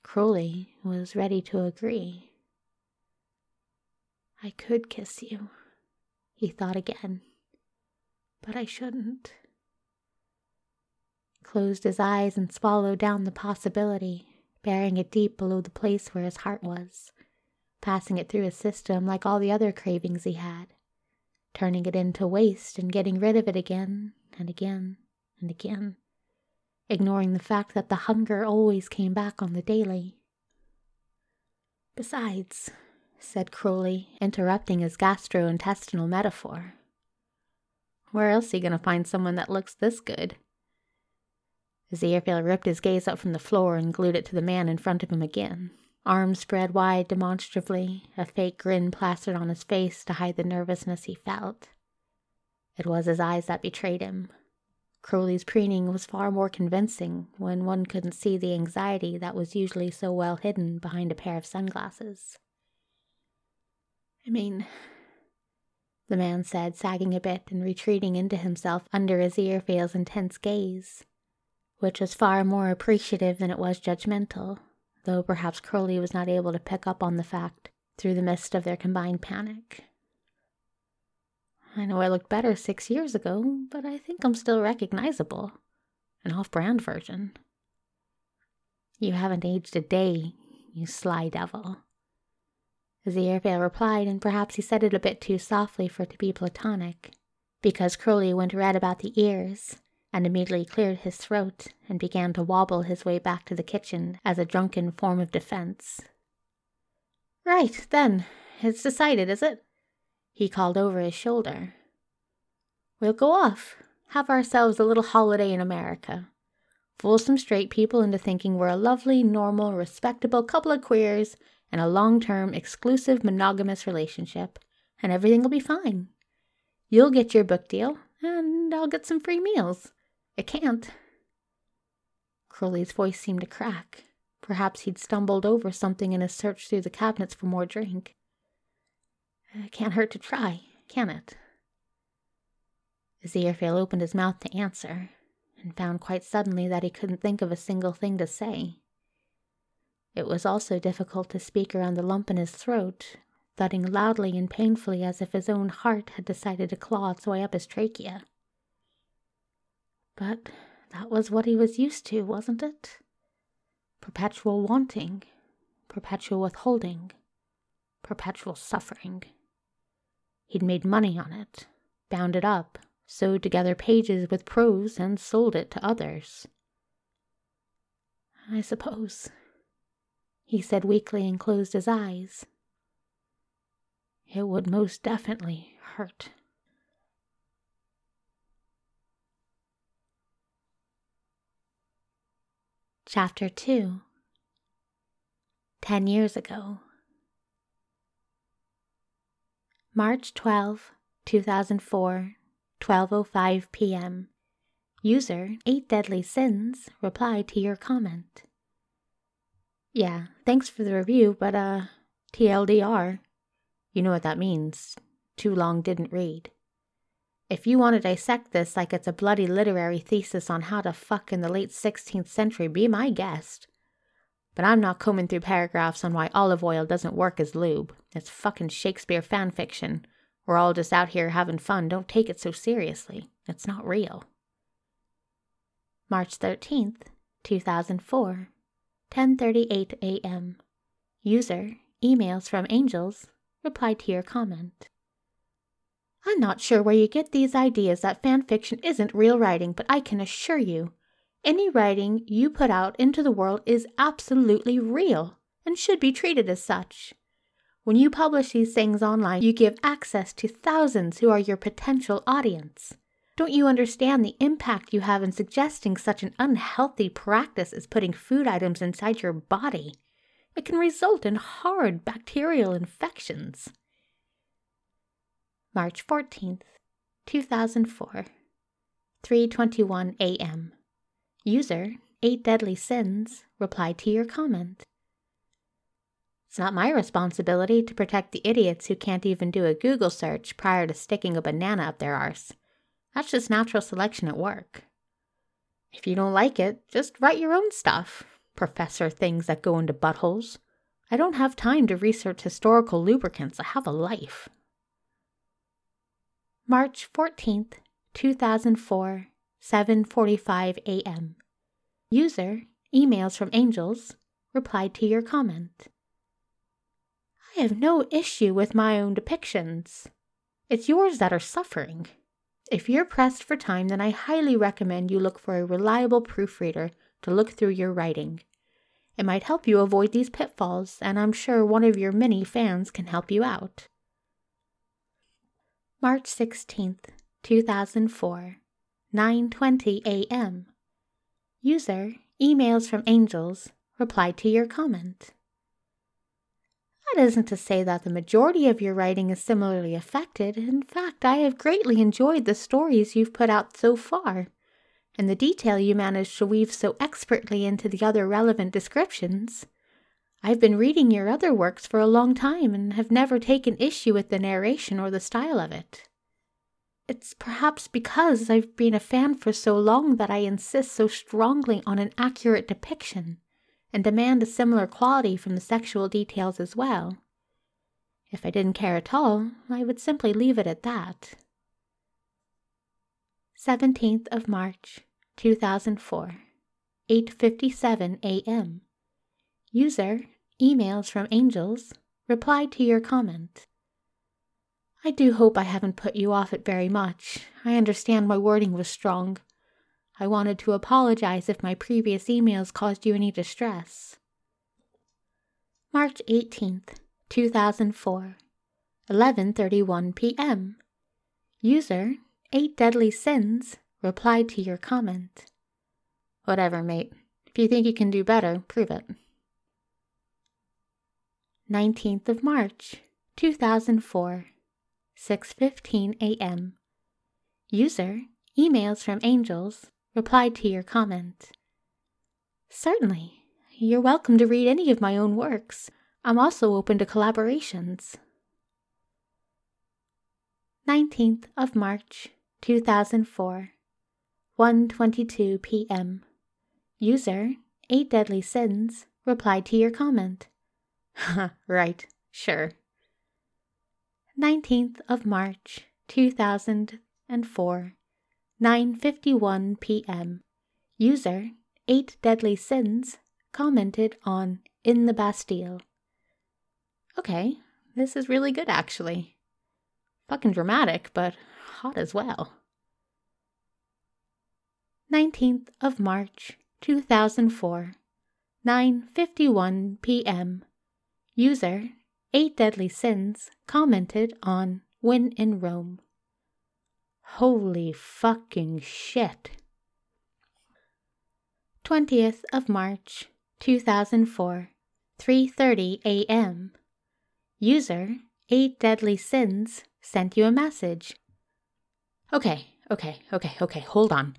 Speaker 1: Crowley was ready to agree. I could kiss you, he thought again, but I shouldn't. Closed his eyes and swallowed down the possibility, burying it deep below the place where his heart was, passing it through his system like all the other cravings he had, turning it into waste and getting rid of it again and again and again ignoring the fact that the hunger always came back on the daily. Besides, said Crowley, interrupting his gastrointestinal metaphor, where else are you going to find someone that looks this good? Aziraphale ripped his gaze up from the floor and glued it to the man in front of him again, arms spread wide demonstratively, a fake grin plastered on his face to hide the nervousness he felt. It was his eyes that betrayed him, Crowley's preening was far more convincing when one couldn't see the anxiety that was usually so well hidden behind a pair of sunglasses. I mean, the man said, sagging a bit and retreating into himself under Aziraphale's intense gaze, which was far more appreciative than it was judgmental, though perhaps Crowley was not able to pick up on the fact through the mist of their combined panic. I know I looked better six years ago, but I think I'm still recognizable. An off brand version. You haven't aged a day, you sly devil. Aziraphale replied, and perhaps he said it a bit too softly for it to be platonic, because Crowley went red about the ears and immediately cleared his throat and began to wobble his way back to the kitchen as a drunken form of defense. Right, then, it's decided, is it? he called over his shoulder. We'll go off, have ourselves a little holiday in America. Fool some straight people into thinking we're a lovely, normal, respectable couple of queers in a long term, exclusive, monogamous relationship, and everything will be fine. You'll get your book deal, and I'll get some free meals. It can't. Crowley's voice seemed to crack. Perhaps he'd stumbled over something in his search through the cabinets for more drink. It can't hurt to try, can it? Aziraphale opened his mouth to answer, and found quite suddenly that he couldn't think of a single thing to say. It was also difficult to speak around the lump in his throat, thudding loudly and painfully as if his own heart had decided to claw its way up his trachea. But that was what he was used to, wasn't it? Perpetual wanting, perpetual withholding, perpetual suffering. He'd made money on it, bound it up, sewed together pages with prose, and sold it to others. I suppose, he said weakly and closed his eyes. It would most definitely hurt. Chapter 2 Ten years ago. March 12, 2004, 12:05 p.m. User 8 Deadly Sins replied to your comment. Yeah, thanks for the review, but uh TLDR. You know what that means. Too long didn't read. If you want to dissect this like it's a bloody literary thesis on how to fuck in the late 16th century, be my guest. But I'm not combing through paragraphs on why olive oil doesn't work as lube. It's fucking Shakespeare fan fiction. We're all just out here having fun. Don't take it so seriously. It's not real. March 13th, 2004, 10:38 a.m. User emails from angels replied to your comment. I'm not sure where you get these ideas that fan fiction isn't real writing, but I can assure you any writing you put out into the world is absolutely real and should be treated as such. When you publish these things online, you give access to thousands who are your potential audience. Don't you understand the impact you have in suggesting such an unhealthy practice as putting food items inside your body? It can result in horrid bacterial infections. March 14th, 2004, 3:21 a.m. User, Eight Deadly Sins, replied to your comment. It's not my responsibility to protect the idiots who can't even do a Google search prior to sticking a banana up their arse. That's just natural selection at work. If you don't like it, just write your own stuff. professor things that go into buttholes. I don't have time to research historical lubricants. I have a life. March 14th, 2004, 7:45 a.m. User emails from angels replied to your comment. I have no issue with my own depictions. It's yours that are suffering. If you're pressed for time, then I highly recommend you look for a reliable proofreader to look through your writing. It might help you avoid these pitfalls, and I'm sure one of your many fans can help you out. March 16th, 2004, 9:20 a.m. User emails from angels replied to your comment. That isn't to say that the majority of your writing is similarly affected. In fact, I have greatly enjoyed the stories you've put out so far and the detail you manage to weave so expertly into the other relevant descriptions. I've been reading your other works for a long time and have never taken issue with the narration or the style of it. It's perhaps because I've been a fan for so long that I insist so strongly on an accurate depiction and demand a similar quality from the sexual details as well. If I didn't care at all, I would simply leave it at that. 17th of March, 2004, 8:57 a.m. User emails from angels replied to your comment. I do hope I haven't put you off it very much. I understand my wording was strong. I wanted to apologize if my previous emails caused you any distress. March 18th, 2004, 11:31 p.m. User Eight Deadly Sins replied to your comment. Whatever, mate. If you think you can do better, prove it. 19th of March, 2004, 6:15 a.m. User emails from angels replied to your comment. Certainly. You're welcome to read any of my own works. I'm also open to collaborations. 19th of March, 2004, 1:22 p.m. User 8 Deadly Sins replied to your comment. right, sure. 19th of March, 2004, 9:51 p.m. User 8 Deadly Sins commented on In the Bastille. Okay, this is really good actually. Fucking dramatic, but hot as well. 19th of March, 2004, 9:51 p.m. User 8 Deadly Sins commented on When in Rome. Holy fucking shit. 20th of March, 2004, 3:30 a.m. User 8 Deadly Sins sent you a message Okay, okay, okay, okay, hold on.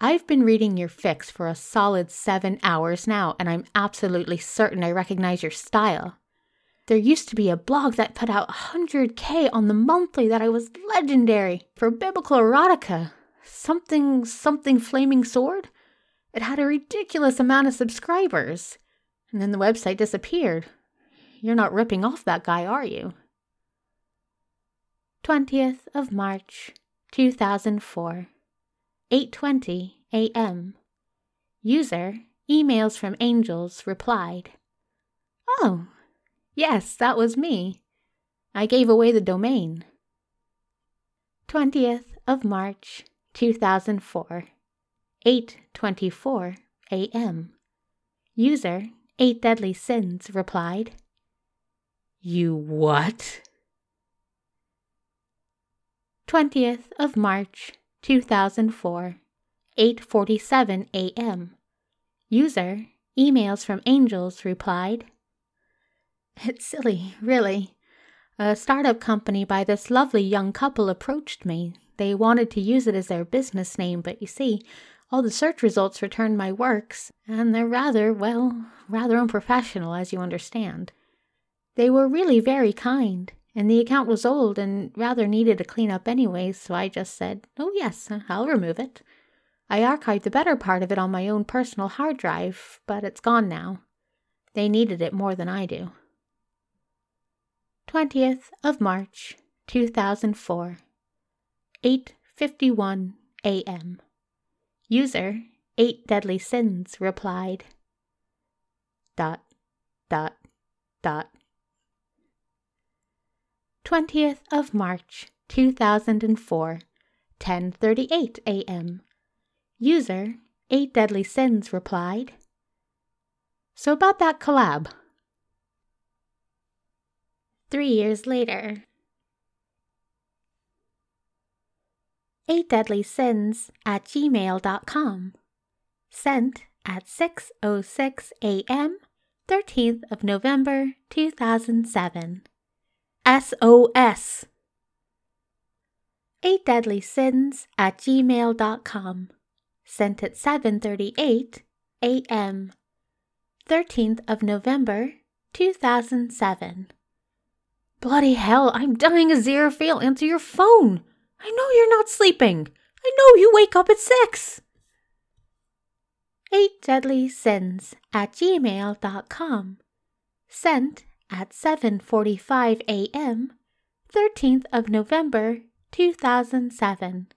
Speaker 1: I've been reading your fix for a solid seven hours now, and I'm absolutely certain I recognize your style. There used to be a blog that put out 100k on the monthly that I was legendary for biblical erotica. Something, something flaming sword? It had a ridiculous amount of subscribers. And then the website disappeared. You're not ripping off that guy, are you? 20th of March, 2004, 8:20 a.m. User emails from angels replied, "Oh, yes, that was me. I gave away the domain." 20th of March, 2004, 8:24 a.m. User 8 Deadly Sins replied, "You what?" 20th of March, 2004, 8:47 a.m. User emails from angels replied, It's silly, really. A startup company by this lovely young couple approached me. They wanted to use it as their business name, but you see, all the search results returned my works, and they're rather, well, rather unprofessional, as you understand. They were really very kind and the account was old and rather needed a clean up anyway, so I just said, Oh, yes, I'll remove it. I archived the better part of it on my own personal hard drive, but it's gone now. They needed it more than I do. 20th of March, 2004, 8:51 a.m. User 8 Deadly Sins replied. Dot dot dot 20th of March, 2004, 10:38 a.m. User 8 Deadly Sins replied. So about that collab. 3 years later. 8 Deadly Sins at gmail.com. Sent at 6:06 a.m. 13th of November 2007. SOS. 8 Deadly Sins at gmail.com. Sent at 7.38 a.m. 13th of November 2007. Bloody hell, I'm dying, Aziraphale. Answer your phone. I know you're not sleeping. I know you wake up at 6. 8 Deadly Sins at gmail.com. Sent at 7:45 a.m., 13th of November, 2007.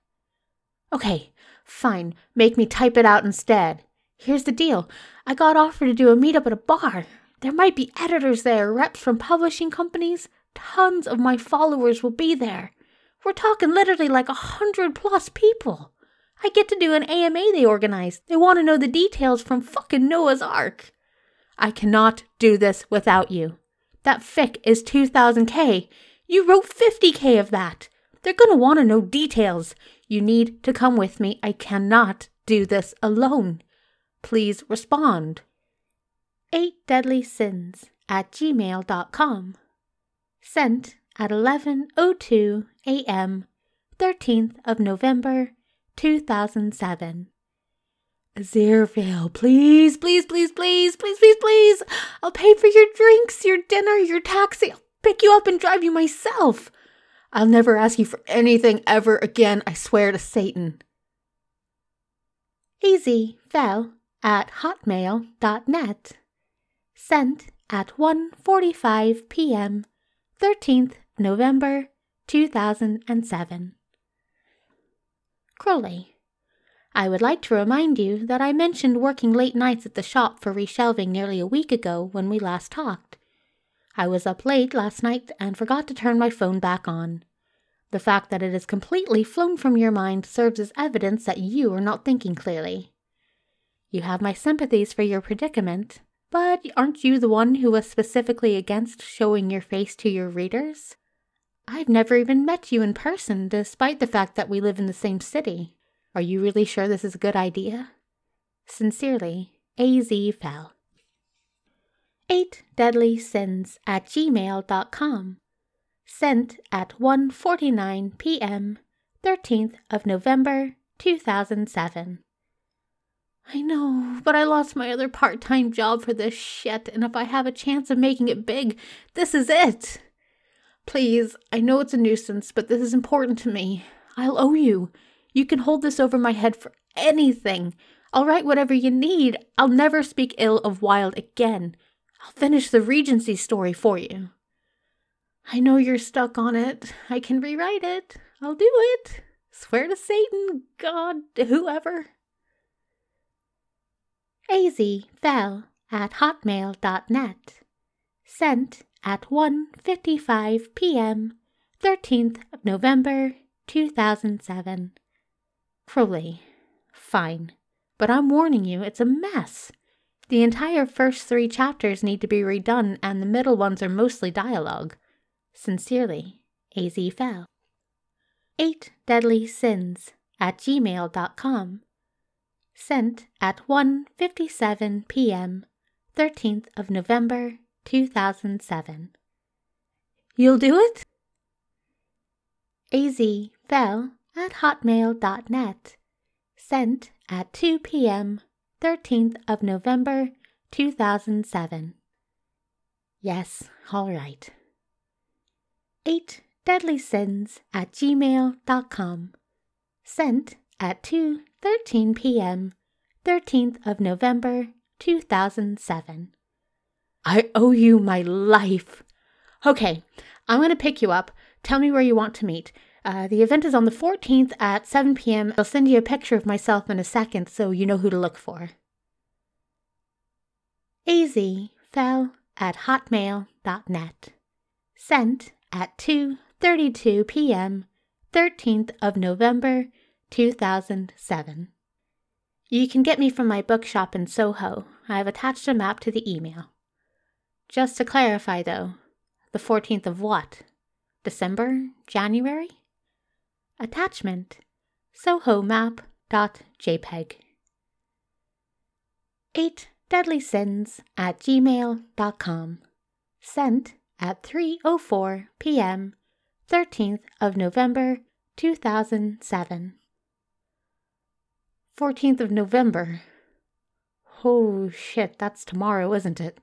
Speaker 1: Okay, fine. Make me type it out instead. Here's the deal. I got offered to do a meetup at a bar. There might be editors there, reps from publishing companies. Tons of my followers will be there. We're talking literally like a hundred plus people. I get to do an AMA they organized. They want to know the details from fucking Noah's Ark. I cannot do this without you. That fic is 2000k. You wrote 50k of that. They're gonna want to know details. You need to come with me. I cannot do this alone. Please respond. 8 Deadly Sins at gmail.com. Sent at 11.02 a.m., 13th of November, 2007. Aziraphale, please, please, please, please, please, please, please. I'll pay for your drinks, your dinner, your taxi. I'll pick you up and drive you myself. I'll never ask you for anything ever again, I swear to Satan. AZ Fell at hotmail.net. Sent at 1:45 p.m. 13th November 2007. Crowley I would like to remind you that I mentioned working late nights at the shop for reshelving nearly a week ago when we last talked. I was up late last night and forgot to turn my phone back on. The fact that it has completely flown from your mind serves as evidence that you are not thinking clearly. You have my sympathies for your predicament, but aren't you the one who was specifically against showing your face to your readers? I've never even met you in person, despite the fact that we live in the same city. Are you really sure this is a good idea? Sincerely, AZ Fell. 8 Deadly Sins at gmail.com. Sent at 1:49 p.m. 13th of November 2007. I know, but I lost my other part-time job for this shit, and if I have a chance of making it big, this is it. Please, I know it's a nuisance, but this is important to me. I'll owe you. You can hold this over my head for anything. I'll write whatever you need. I'll never speak ill of Wilde again. I'll finish the Regency story for you. I know you're stuck on it. I can rewrite it. I'll do it. Swear to Satan, God, whoever. AZ fell at hotmail.net. Sent at 1:55 p.m. 13th of November 2007. Crowley, fine. But I'm warning you, it's a mess. The entire first three chapters need to be redone, and the middle ones are mostly dialogue. Sincerely, AZ Fell. 8 Deadly Sins at gmail.com. Sent at 1:57 p.m. 13th of November 2007. You'll do it? AZ Fell at hotmail.net. Sent at 2 p.m., 13th of November, 2007. Yes, all right. 8 Deadly Sins at gmail.com. Sent at 2:13 p.m., 13th of November, 2007.
Speaker 2: I owe you my life. Okay, I'm going to pick you up. Tell me where you want to meet. Uh, the event is on the 14th at 7 p.m. I'll send you a picture of myself in a second so you know who to look for.
Speaker 1: AZ fell at hotmail.net. Sent at 2:32 p.m. 13th of November 2007. You can get me from my bookshop in Soho. I have attached a map to the email. Just to clarify though, the 14th of what? December? January? Attachment sohomap.jpg. 8 deadly sins at gmail.com. Sent at 3:04 p.m. 13th of November 2007.
Speaker 2: 14th of November. Oh shit, that's tomorrow, isn't it?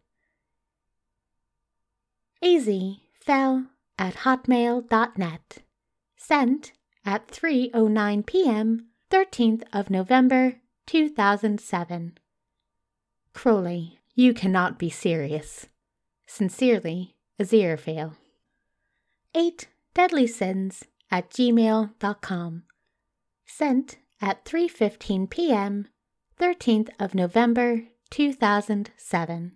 Speaker 1: AZ Fell at hotmail.net. Sent at 3:09 p.m. 13th of November 2007.
Speaker 2: Crowley, you cannot be serious. Sincerely, Aziraphale.
Speaker 1: 8 deadly sins at gmail.com. Sent at 3:15 p.m. 13th of November 2007.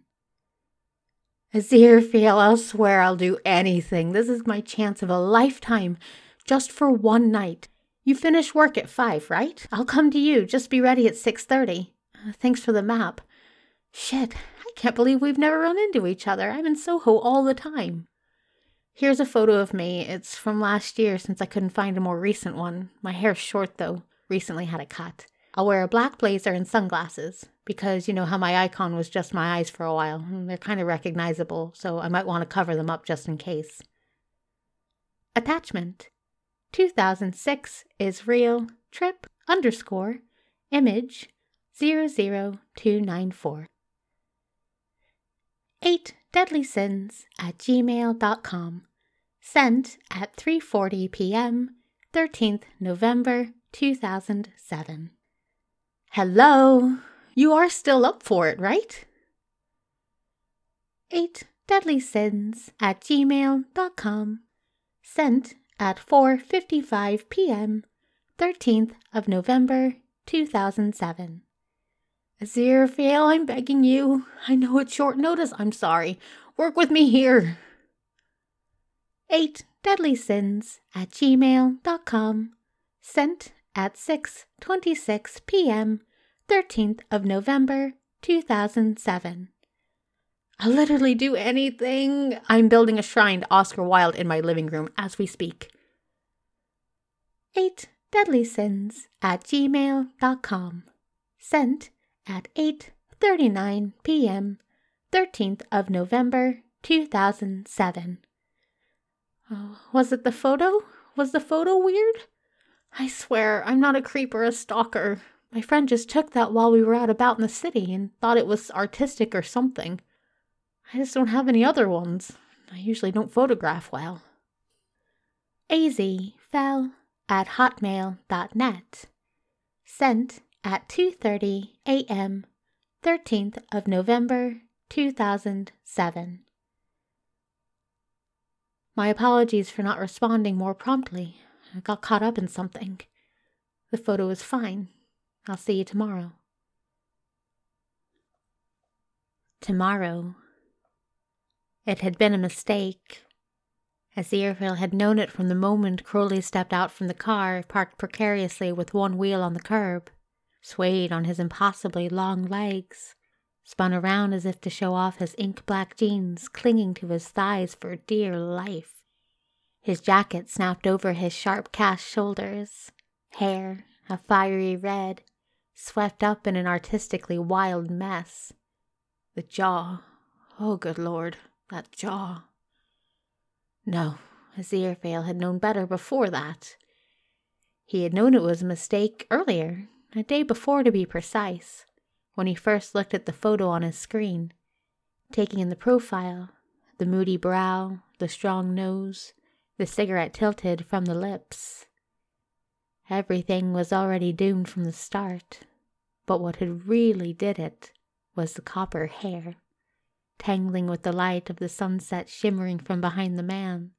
Speaker 2: Aziraphale, I'll swear I'll do anything. This is my chance of a lifetime, just for one night. You finish work at 5, right? I'll come to you. Just be ready at 6:30. Uh, thanks for the map. Shit, I can't believe we've never run into each other. I'm in Soho all the time. Here's a photo of me. It's from last year since I couldn't find a more recent one. My hair's short though. Recently had a cut. I'll wear a black blazer and sunglasses because you know how my icon was just my eyes for a while. They're kind of recognizable, so I might want to cover them up just in case.
Speaker 1: Attachment 2006 is real trip underscore image 00294. 8 deadly sins at gmail.com. Sent at 3:40 p.m. 13th November 2007.
Speaker 2: Hello. You are still up for it, right?
Speaker 1: 8 deadly sins at gmail.com. Sent at 4:55 p.m. 13th of November 2007.
Speaker 2: Aziraphale, I'm begging you. I know it's short notice. I'm sorry. Work with me here.
Speaker 1: 8 deadly sins at gmail.com. Sent at 6:26 p.m. 13th of November 2007.
Speaker 2: I'll literally do anything. I'm building a shrine to Oscar Wilde in my living room as we speak.
Speaker 1: 8 deadly sins at gmail.com. Sent at 8:39 p.m. 13th of November 2007.
Speaker 2: Oh, uh, was it the photo? Was the photo weird? I swear, I'm not a creep or a stalker. My friend just took that while we were out about in the city and thought it was artistic or something. I just don't have any other ones. I usually don't photograph well.
Speaker 1: AZ Fell at hotmail.net. Sent at 2:30 a.m. 13th of November 2007.
Speaker 2: My apologies for not responding more promptly. I got caught up in something. The photo is fine. I'll see you tomorrow.
Speaker 1: Tomorrow. It had been a mistake. As Aziraphale had known it from the moment Crowley stepped out from the car, parked precariously with one wheel on the curb, swayed on his impossibly long legs, spun around as if to show off his ink black jeans clinging to his thighs for dear life. His jacket snapped over his sharp cast shoulders, hair, a fiery red, swept up in an artistically wild mess.
Speaker 2: The jaw. Oh, good Lord, that jaw. No, Aziraphale had known better before that. He had known it was a mistake earlier, a day before to be precise, when he first looked at the photo on his screen, taking in the profile, the moody brow, the strong nose, the cigarette tilted from the lips.
Speaker 1: Everything was already doomed from the start, but what had really did it was the copper hair, tangling with the light of the sunset shimmering from behind the man,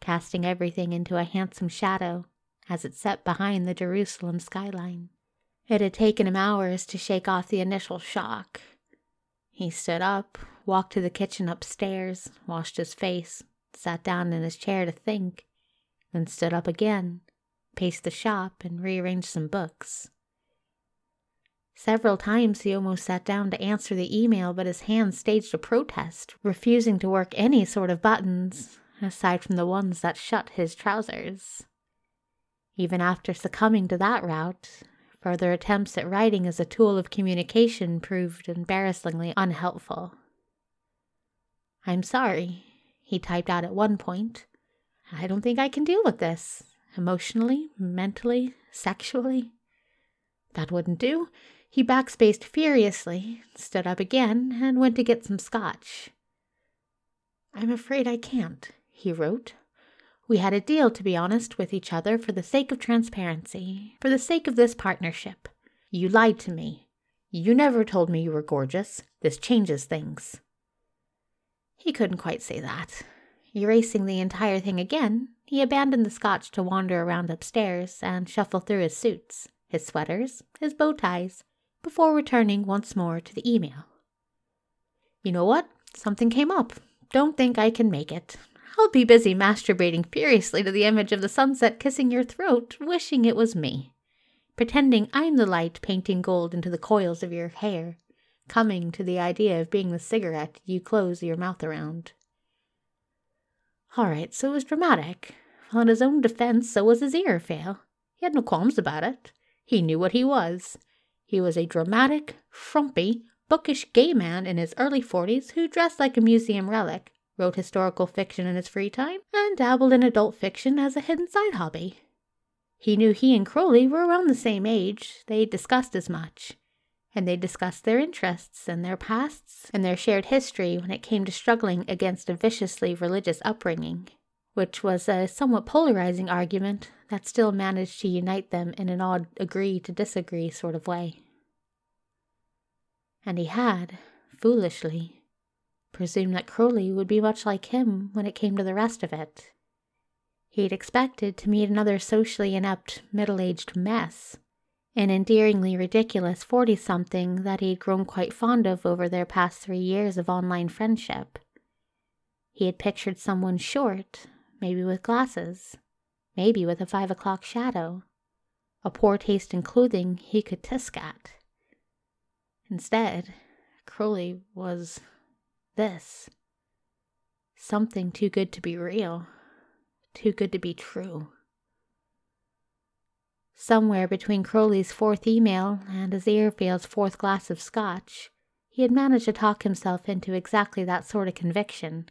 Speaker 1: casting everything into a handsome shadow as it set behind the Jerusalem skyline. It had taken him hours to shake off the initial shock. He stood up, walked to the kitchen upstairs, washed his face, sat down in his chair to think, then stood up again, paced the shop, and rearranged some books. Several times he almost sat down to answer the email, but his hand staged a protest, refusing to work any sort of buttons, aside from the ones that shut his trousers. Even after succumbing to that route, further attempts at writing as a tool of communication proved embarrassingly unhelpful. I'm sorry, he typed out at one point. I don't think I can deal with this. Emotionally, mentally, sexually. That wouldn't do. He backspaced furiously, stood up again, and went to get some scotch. I'm afraid I can't, he wrote. We had a deal, to be honest, with each other for the sake of transparency, for the sake of this partnership. You lied to me. You never told me you were gorgeous. This changes things. He couldn't quite say that. Erasing the entire thing again, he abandoned the scotch to wander around upstairs and shuffle through his suits, his sweaters, his bow ties, before returning once more to the email. You know what? Something came up. Don't think I can make it. I'll be busy masturbating furiously to the image of the sunset kissing your throat, wishing it was me. Pretending I'm the light painting gold into the coils of your hair, coming to the idea of being the cigarette you close your mouth around. All right, so it was dramatic. In his own defense, so was his ear fail. He had no qualms about it. He knew what he was. He was a dramatic, frumpy, bookish gay man in his early forties who dressed like a museum relic, wrote historical fiction in his free time, and dabbled in adult fiction as a hidden side hobby. He knew he and Crowley were around the same age, they discussed as much, and they discussed their interests and their pasts and their shared history when it came to struggling against a viciously religious upbringing, which was a somewhat polarizing argument that still managed to unite them in an odd agree to disagree sort of way and he had, foolishly, presumed that Crowley would be much like him when it came to the rest of it. He'd expected to meet another socially inept, middle aged mess, an endearingly ridiculous 40 something that he'd grown quite fond of over their past three years of online friendship. He had pictured someone short, maybe with glasses, maybe with a five o'clock shadow, a poor taste in clothing he could tisk at. Instead, Crowley was this something too good to be real, too good to be true. Somewhere between Crowley's fourth email and Aziraphale's fourth glass of scotch, he had managed to talk himself into exactly that sort of conviction.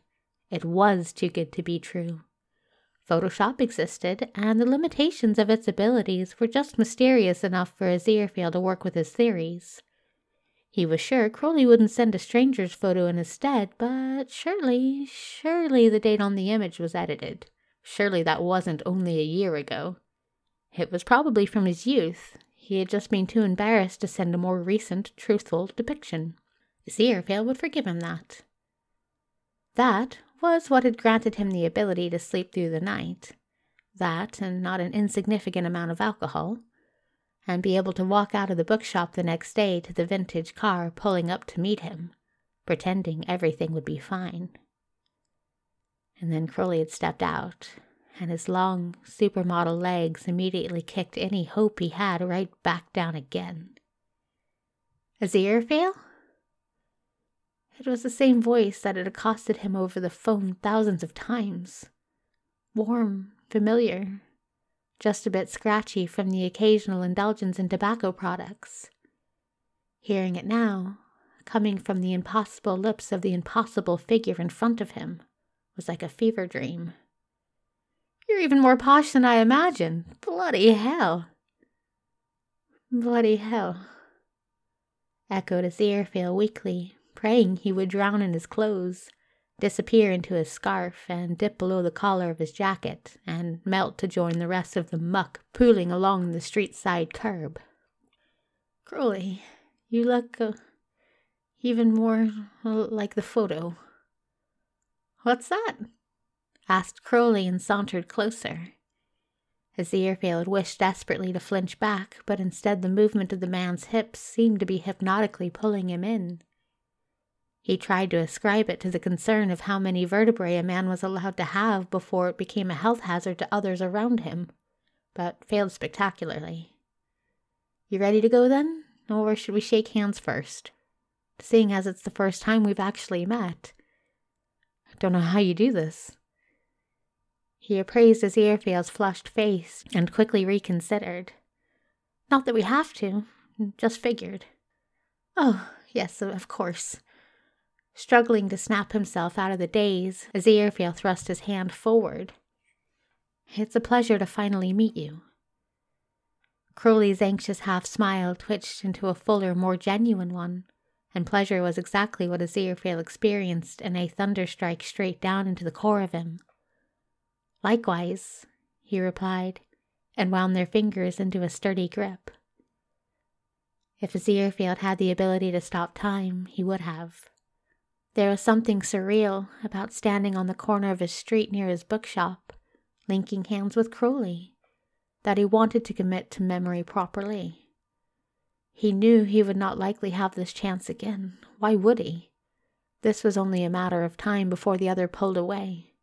Speaker 1: It was too good to be true. Photoshop existed, and the limitations of its abilities were just mysterious enough for Aziraphale to work with his theories. He was sure Crowley wouldn't send a stranger's photo in his stead, but surely, surely the date on the image was edited. Surely that wasn't only a year ago. It was probably from his youth. He had just been too embarrassed to send a more recent, truthful depiction. Aziraphale would forgive him that. That was what had granted him the ability to sleep through the night. That, and not an insignificant amount of alcohol, and be able to walk out of the bookshop the next day to the vintage car pulling up to meet him, pretending everything would be fine. And then Crowley had stepped out, and his long, supermodel legs immediately kicked any hope he had right back down again. Aziraphale? It was the same voice that had accosted him over the phone thousands of times. Warm, familiar, just a bit scratchy from the occasional indulgence in tobacco products. Hearing it now, coming from the impossible lips of the impossible figure in front of him, was like a fever dream. You're even more posh than I imagined. Bloody hell. Bloody hell. Echoed Aziraphale weakly, praying he would drown in his clothes, disappear into his scarf and dip below the collar of his jacket and melt to join the rest of the muck pooling along the street side curb.
Speaker 2: Crowley, you look uh, even more like the photo.
Speaker 1: What's that? Asked Crowley and sauntered closer. Had wished desperately to flinch back, but instead the movement of the man's hips seemed to be hypnotically pulling him in. He tried to ascribe it to the concern of how many vertebrae a man was allowed to have before it became a health hazard to others around him, but failed spectacularly. You ready to go then? Or should we shake hands first? Seeing as it's the first time we've actually met.
Speaker 2: Don't know how you do this.
Speaker 1: He appraised Aziraphale's flushed face and quickly reconsidered. Not that we have to, just figured.
Speaker 2: Oh, yes, of course.
Speaker 1: Struggling to snap himself out of the daze, Aziraphale thrust his hand forward. It's a pleasure to finally meet you. Crowley's anxious half smile twitched into a fuller, more genuine one, and pleasure was exactly what Aziraphale experienced in a thunderstrike straight down into the core of him. Likewise, he replied, and wound their fingers into a sturdy grip. If Aziraphale had the ability to stop time, he would have. There was something surreal about standing on the corner of a street near his bookshop, linking hands with Crowley, that he wanted to commit to memory properly. He knew he would not likely have this chance again. Why would he? This was only a matter of time before the other pulled away.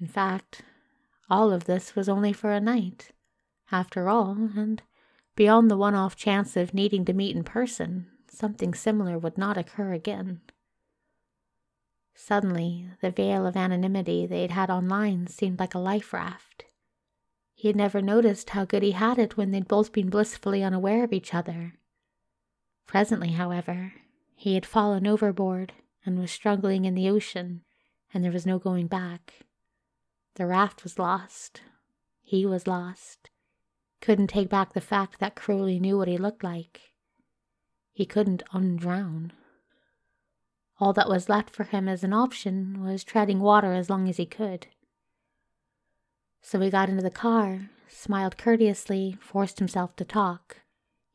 Speaker 1: In fact, all of this was only for a night, after all, and beyond the one off chance of needing to meet in person, something similar would not occur again. Suddenly, the veil of anonymity they'd had online seemed like a life raft. He had never noticed how good he had it when they'd both been blissfully unaware of each other. Presently, however, he had fallen overboard and was struggling in the ocean, and there was no going back. The raft was lost. He was lost. Couldn't take back the fact that Crowley knew what he looked like. He couldn't undrown. All that was left for him as an option was treading water as long as he could. So he got into the car, smiled courteously, forced himself to talk,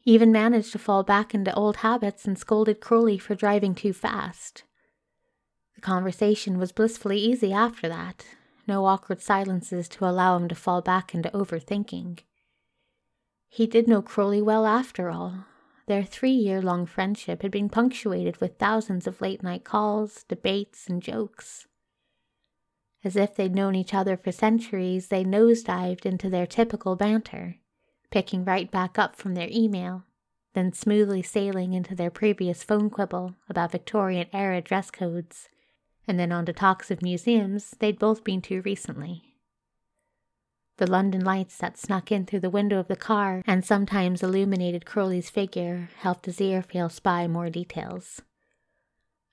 Speaker 1: even managed to fall back into old habits and scolded Crowley for driving too fast. The conversation was blissfully easy after that, no awkward silences to allow him to fall back into overthinking. He did know Crowley well after all, their three year long friendship had been punctuated with thousands of late night calls, debates, and jokes. As if they'd known each other for centuries, they nosedived into their typical banter, picking right back up from their email, then smoothly sailing into their previous phone quibble about Victorian era dress codes, and then on to talks of museums they'd both been to recently. The London lights that snuck in through the window of the car and sometimes illuminated Crowley's figure helped Aziraphale spy more details.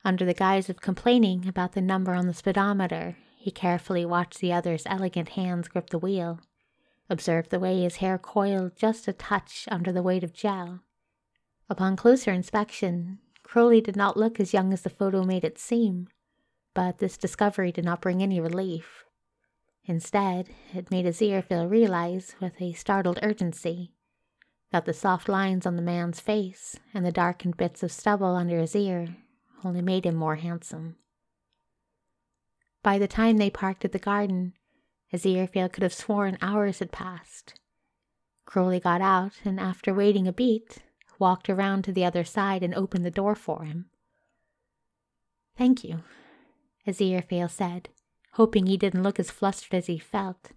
Speaker 1: Under the guise of complaining about the number on the speedometer, he carefully watched the other's elegant hands grip the wheel, observed the way his hair coiled just a touch under the weight of gel. Upon closer inspection, Crowley did not look as young as the photo made it seem, but this discovery did not bring any relief. Instead, it made Aziraphale realize, with a startled urgency, that the soft lines on the man's face and the darkened bits of stubble under his ear only made him more handsome. By the time they parked at the garden, Aziraphale could have sworn hours had passed. Crowley got out and, after waiting a beat, walked around to the other side and opened the door for him. Thank you, Aziraphale said, hoping he didn't look as flustered as he felt.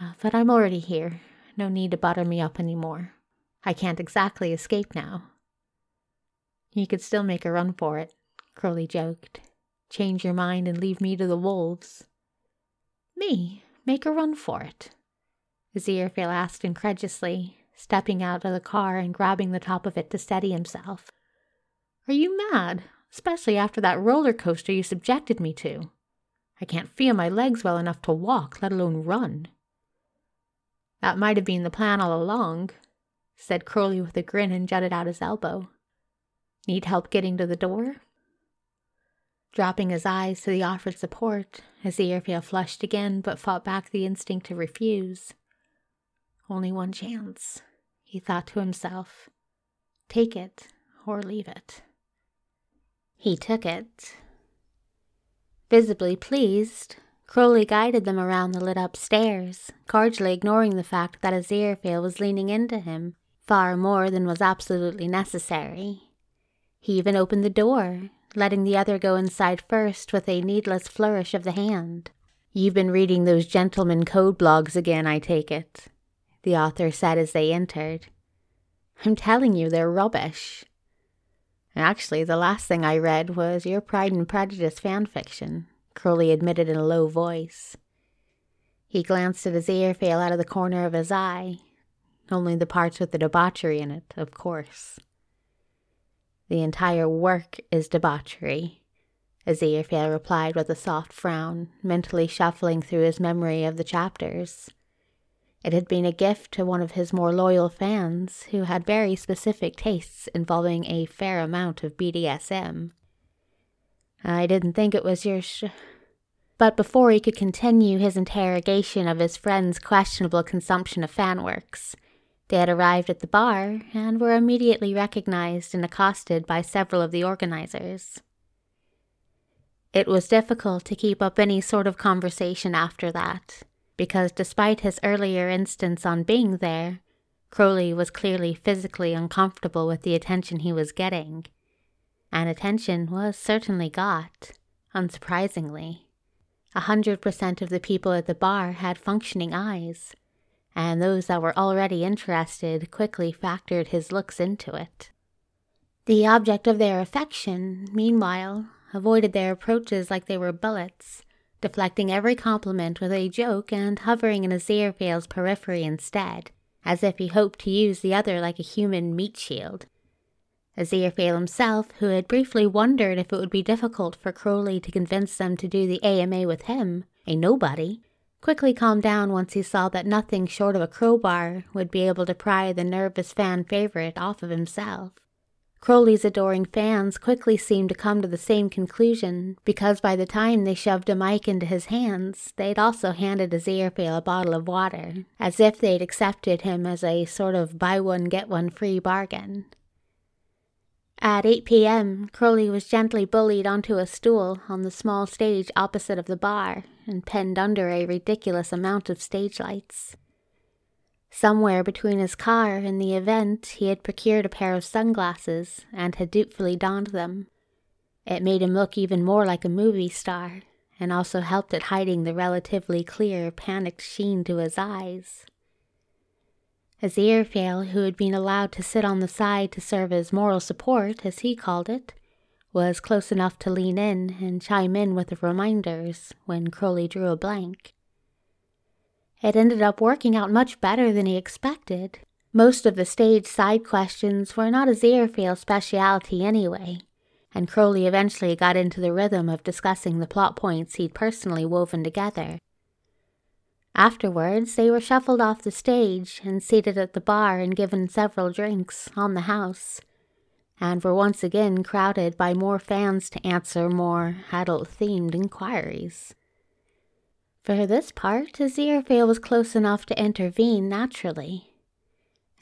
Speaker 1: Uh, but I'm already here. No need to butter me up any more. I can't exactly escape now. You could still make a run for it, Crowley joked. Change your mind and leave me to the wolves. Me? Make a run for it? Aziraphale asked incredulously, stepping out of the car and grabbing the top of it to steady himself. Are you mad? Especially after that roller coaster you subjected me to. I can't feel my legs well enough to walk, let alone run. That might have been the plan all along, said Crowley with a grin and jutted out his elbow. Need help getting to the door?
Speaker 2: dropping his eyes to the offered support Aziraphale flushed again but fought back the instinct to refuse. Only one chance, he thought to himself. Take it or leave it. He took it. Visibly pleased, Crowley guided them around the lit up stairs, cordially ignoring the fact that Aziraphale was leaning into him far more than was absolutely necessary. He even opened the door, letting the other go inside first with a needless flourish of the hand. You've been reading those gentleman code blogs again, I take it, the author said as they entered. I'm telling you, they're rubbish. Actually, the last thing I read was your Pride and Prejudice fan fiction, Crowley admitted in a low voice. He glanced at his Aziraphale out of the corner of his eye, only the parts with the debauchery in it, of course. The entire work is debauchery, Aziraphale replied with a soft frown, mentally shuffling through his memory of the chapters. It had been a gift to one of his more loyal fans who had very specific tastes involving a fair amount of BDSM. I didn't think it was your sh. But before he could continue his interrogation of his friend's questionable consumption of fanworks, they had arrived at the bar and were immediately recognized and accosted by several of the organizers. It was difficult to keep up any sort of conversation after that, because despite his earlier instance on being there, Crowley was clearly physically uncomfortable with the attention he was getting. And attention was certainly got, unsurprisingly. A hundred percent of the people at the bar had functioning eyes, and those that were already interested quickly factored his looks into it. The object of their affection, meanwhile, avoided their approaches like they were bullets, deflecting every compliment with a joke and hovering in Aziraphale's periphery instead, as if he hoped to use the other like a human meat shield. Aziraphale himself, who had briefly wondered if it would be difficult for Crowley to convince them to do the AMA with him, a nobody, quickly calmed down once he saw that nothing short of a crowbar would be able to pry the nervous fan favorite off of himself. Crowley's adoring fans quickly seemed to come to the same conclusion because by the time they shoved a mic into his hands, they'd also handed his Aziraphale a bottle of water, as if they'd accepted him as a sort of buy one get one free bargain. At 8 p.m., Crowley was gently bullied onto a stool on the small stage opposite of the bar and penned under a ridiculous amount of stage lights. Somewhere between his car and the event, he had procured a pair of sunglasses and had dutifully donned them. It made him look even more like a movie star, and also helped at hiding the relatively clear, panicked sheen to his eyes. Aziraphale, who had been allowed to sit on the side to serve as moral support, as he called it, was close enough to lean in and chime in with the reminders when Crowley drew a blank. It ended up working out much better than he expected. Most of the stage side questions were not Aziraphale's specialty anyway, and Crowley eventually got into the rhythm of discussing the plot points he'd personally woven together. Afterwards, they were shuffled off the stage and seated at the bar and given several drinks on the house, and were once again crowded by more fans to answer more adult themed inquiries. For this part, Aziraphale was close enough to intervene naturally.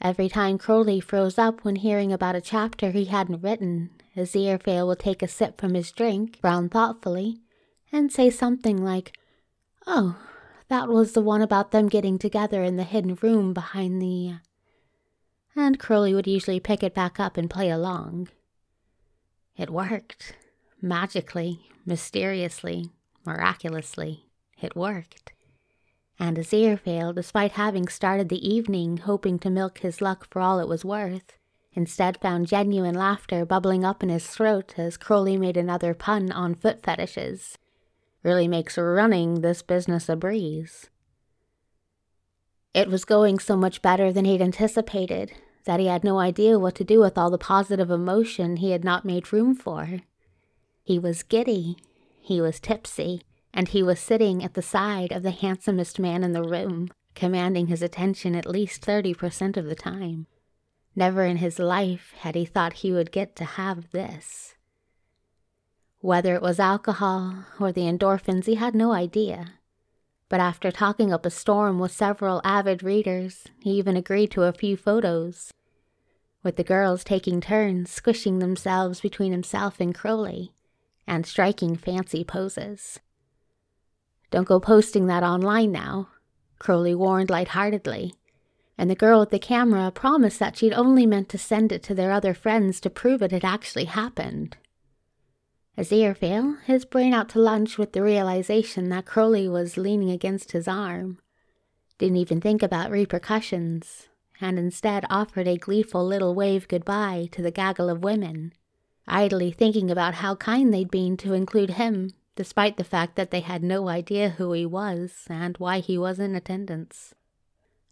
Speaker 2: Every time Crowley froze up when hearing about a chapter he hadn't written, Aziraphale would take a sip from his drink, frown thoughtfully, and say something like, Oh, that was the one about them getting together in the hidden room behind the. Uh, and Crowley would usually pick it back up and play along. It worked. Magically, mysteriously, miraculously, it worked. And Aziraphale, despite having started the evening hoping to milk his luck for all it was worth, instead found genuine laughter bubbling up in his throat as Crowley made another pun on foot fetishes really makes running this business a breeze. It was going so much better than he'd anticipated that he had no idea what to do with all the positive emotion he had not made room for. He was giddy, he was tipsy, and he was sitting at the side of the handsomest man in the room, commanding his attention at least 30% of the time. Never in his life had he thought he would get to have this.
Speaker 1: Whether it was alcohol or the endorphins, he had no idea. But after talking up a storm with several avid readers, he even agreed to a few photos, with the girls taking turns squishing themselves between himself and Crowley and striking fancy poses. Don't go posting that online now, Crowley warned lightheartedly, and the girl with the camera promised that she'd only meant to send it to their other friends to prove it had actually happened. Aziraphale, his brain out to lunch with the realization that Crowley was leaning against his arm, didn't even think about repercussions, and instead offered a gleeful little wave goodbye to the gaggle of women, idly thinking about how kind they'd been to include him, despite the fact that they had no idea who he was and why he was in attendance.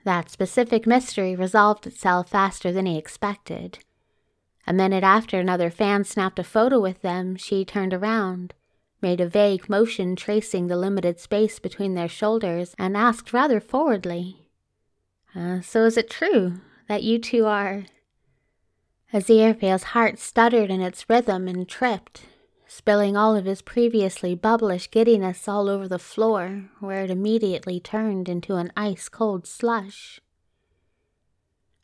Speaker 1: That specific mystery resolved itself faster than he expected a minute after another fan snapped a photo with them, she turned around, made a vague motion tracing the limited space between their shoulders, and asked rather forwardly, uh, So is it true that you two are. Aziraphale's heart stuttered in its rhythm and tripped, spilling all of his previously bubblish giddiness all over the floor, where it immediately turned into an ice cold slush.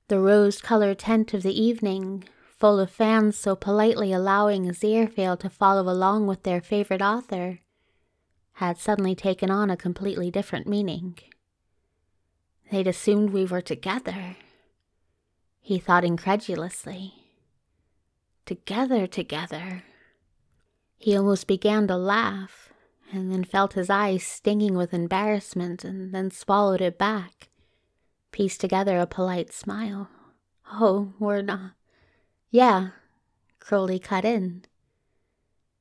Speaker 1: The rose colored tent of the evening full of fans so politely allowing Aziraphale to follow along with their favorite author, had suddenly taken on a completely different meaning. They'd assumed we were together. He thought incredulously. Together, together. He almost began to laugh, and then felt his eyes stinging with embarrassment, and then swallowed it back, pieced together a polite smile. Oh, we're not. Yeah, Crowley cut in.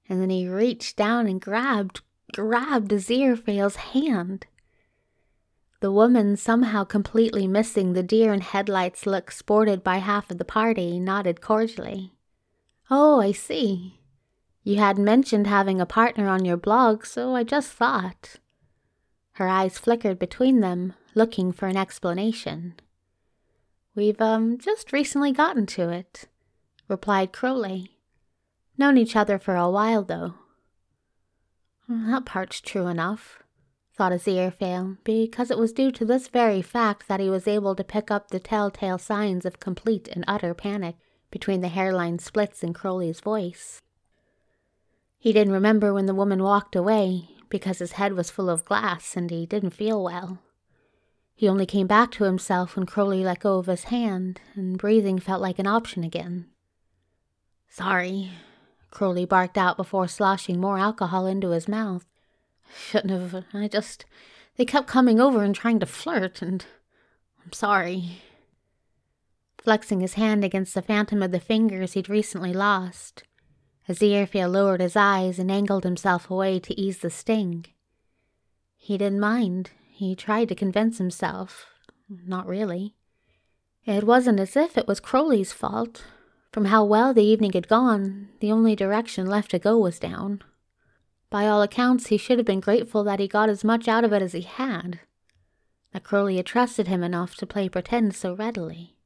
Speaker 1: And then he reached down and grabbed, grabbed Aziraphale's hand. The woman, somehow completely missing the deer in headlights look sported by half of the party, nodded cordially. Oh, I see. You had mentioned having a partner on your blog, so I just thought. Her eyes flickered between them, looking for an explanation. We've, um, just recently gotten to it replied Crowley. Known each other for a while, though. That part's true enough, thought Aziraphale, because it was due to this very fact that he was able to pick up the telltale signs of complete and utter panic between the hairline splits in Crowley's voice. He didn't remember when the woman walked away because his head was full of glass and he didn't feel well. He only came back to himself when Crowley let go of his hand and breathing felt like an option again. Sorry, Crowley barked out before sloshing more alcohol into his mouth. Shouldn't have. I just. They kept coming over and trying to flirt, and. I'm sorry. Flexing his hand against the phantom of the fingers he'd recently lost, Aziraphale lowered his eyes and angled himself away to ease the sting. He didn't mind. He tried to convince himself. Not really. It wasn't as if it was Crowley's fault. From how well the evening had gone, the only direction left to go was down. By all accounts, he should have been grateful that he got as much out of it as he had, that Crowley had trusted him enough to play pretend so readily.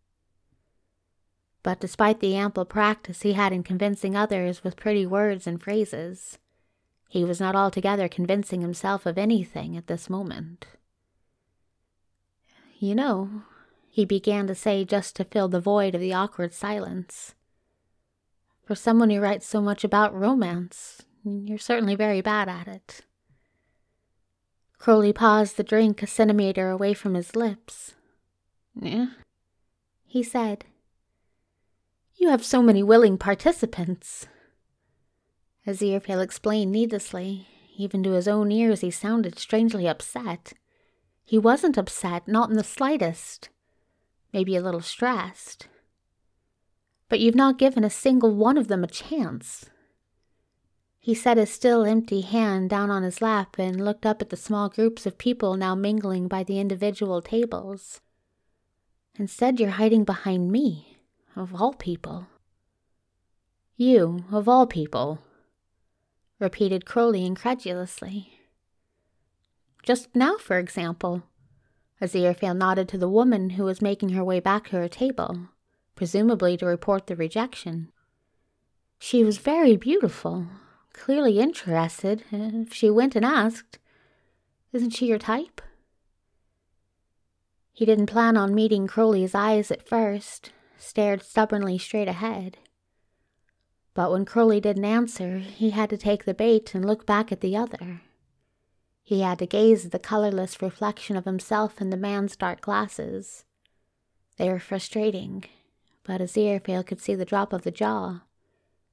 Speaker 1: But despite the ample practice he had in convincing others with pretty words and phrases, he was not altogether convincing himself of anything at this moment. You know, he began to say just to fill the void of the awkward silence. For someone who writes so much about romance, you're certainly very bad at it. Crowley paused the drink a centimeter away from his lips. Yeah, he said. You have so many willing participants. Aziraphale explained needlessly. Even to his own ears, he sounded strangely upset. He wasn't upset, not in the slightest maybe a little stressed. But you've not given a single one of them a chance. He set his still empty hand down on his lap and looked up at the small groups of people now mingling by the individual tables. Instead, you're hiding behind me, of all people. You, of all people, repeated Crowley incredulously. Just now, for example. Aziraphale nodded to the woman who was making her way back to her table, presumably to report the rejection. She was very beautiful, clearly interested if she went and asked. Isn't she your type? He didn't plan on meeting Crowley's eyes at first, stared stubbornly straight ahead. But when Crowley didn't answer, he had to take the bait and look back at the other. He had to gaze at the colorless reflection of himself in the man's dark glasses. They were frustrating, but Aziraphale could see the drop of the jaw,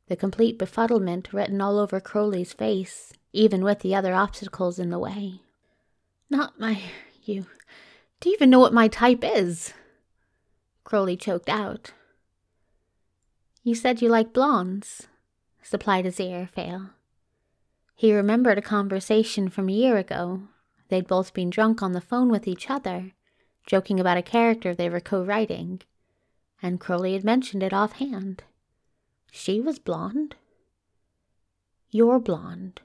Speaker 1: the complete befuddlement written all over Crowley's face, even with the other obstacles in the way. Not my. you. Do you even know what my type is? Crowley choked out. You said you like blondes, supplied Aziraphale. He remembered a conversation from a year ago. They'd both been drunk on the phone with each other, joking about a character they were co writing, and Crowley had mentioned it offhand. She was blonde? You're blonde.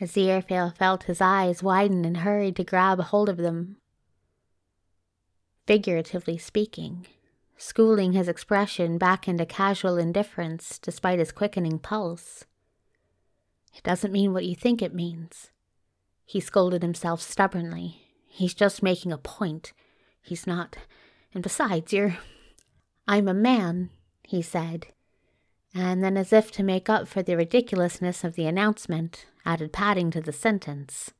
Speaker 1: Aziraphale felt his eyes widen and hurried to grab hold of them. Figuratively speaking, schooling his expression back into casual indifference despite his quickening pulse. It doesn't mean what you think it means. He scolded himself stubbornly. He's just making a point. He's not. And besides, you're. I'm a man, he said. And then, as if to make up for the ridiculousness of the announcement, added padding to the sentence.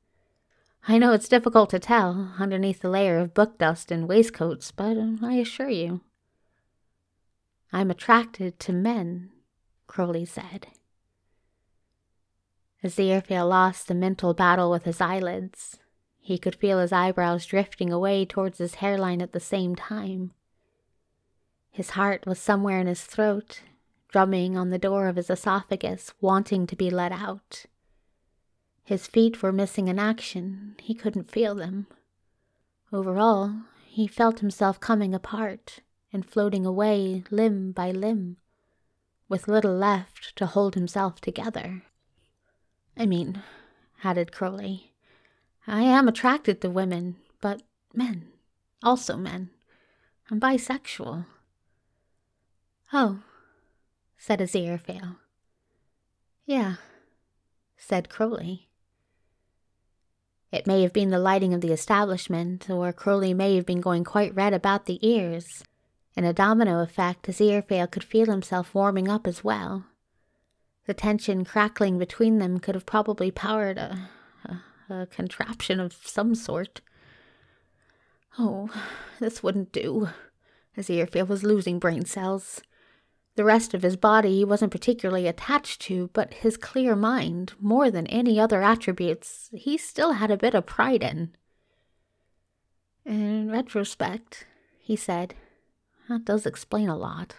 Speaker 1: I know it's difficult to tell underneath the layer of book dust and waistcoats, but um, I assure you. I'm attracted to men, Crowley said. As Aziraphale lost the mental battle with his eyelids. He could feel his eyebrows drifting away towards his hairline at the same time. His heart was somewhere in his throat, drumming on the door of his esophagus, wanting to be let out. His feet were missing in action. He couldn't feel them. Overall, he felt himself coming apart and floating away limb by limb, with little left to hold himself together. I mean, added Crowley, I am attracted to women, but men, also men. I'm bisexual. Oh, said Aziraphale. Yeah, said Crowley. It may have been the lighting of the establishment, or Crowley may have been going quite red about the ears. In a domino effect, Aziraphale could feel himself warming up as well. The tension crackling between them could have probably powered a, a, a contraption of some sort. Oh, this wouldn't do. Aziraphale was losing brain cells. The rest of his body he wasn't particularly attached to, but his clear mind, more than any other attributes, he still had a bit of pride in. In retrospect, he said, that does explain a lot.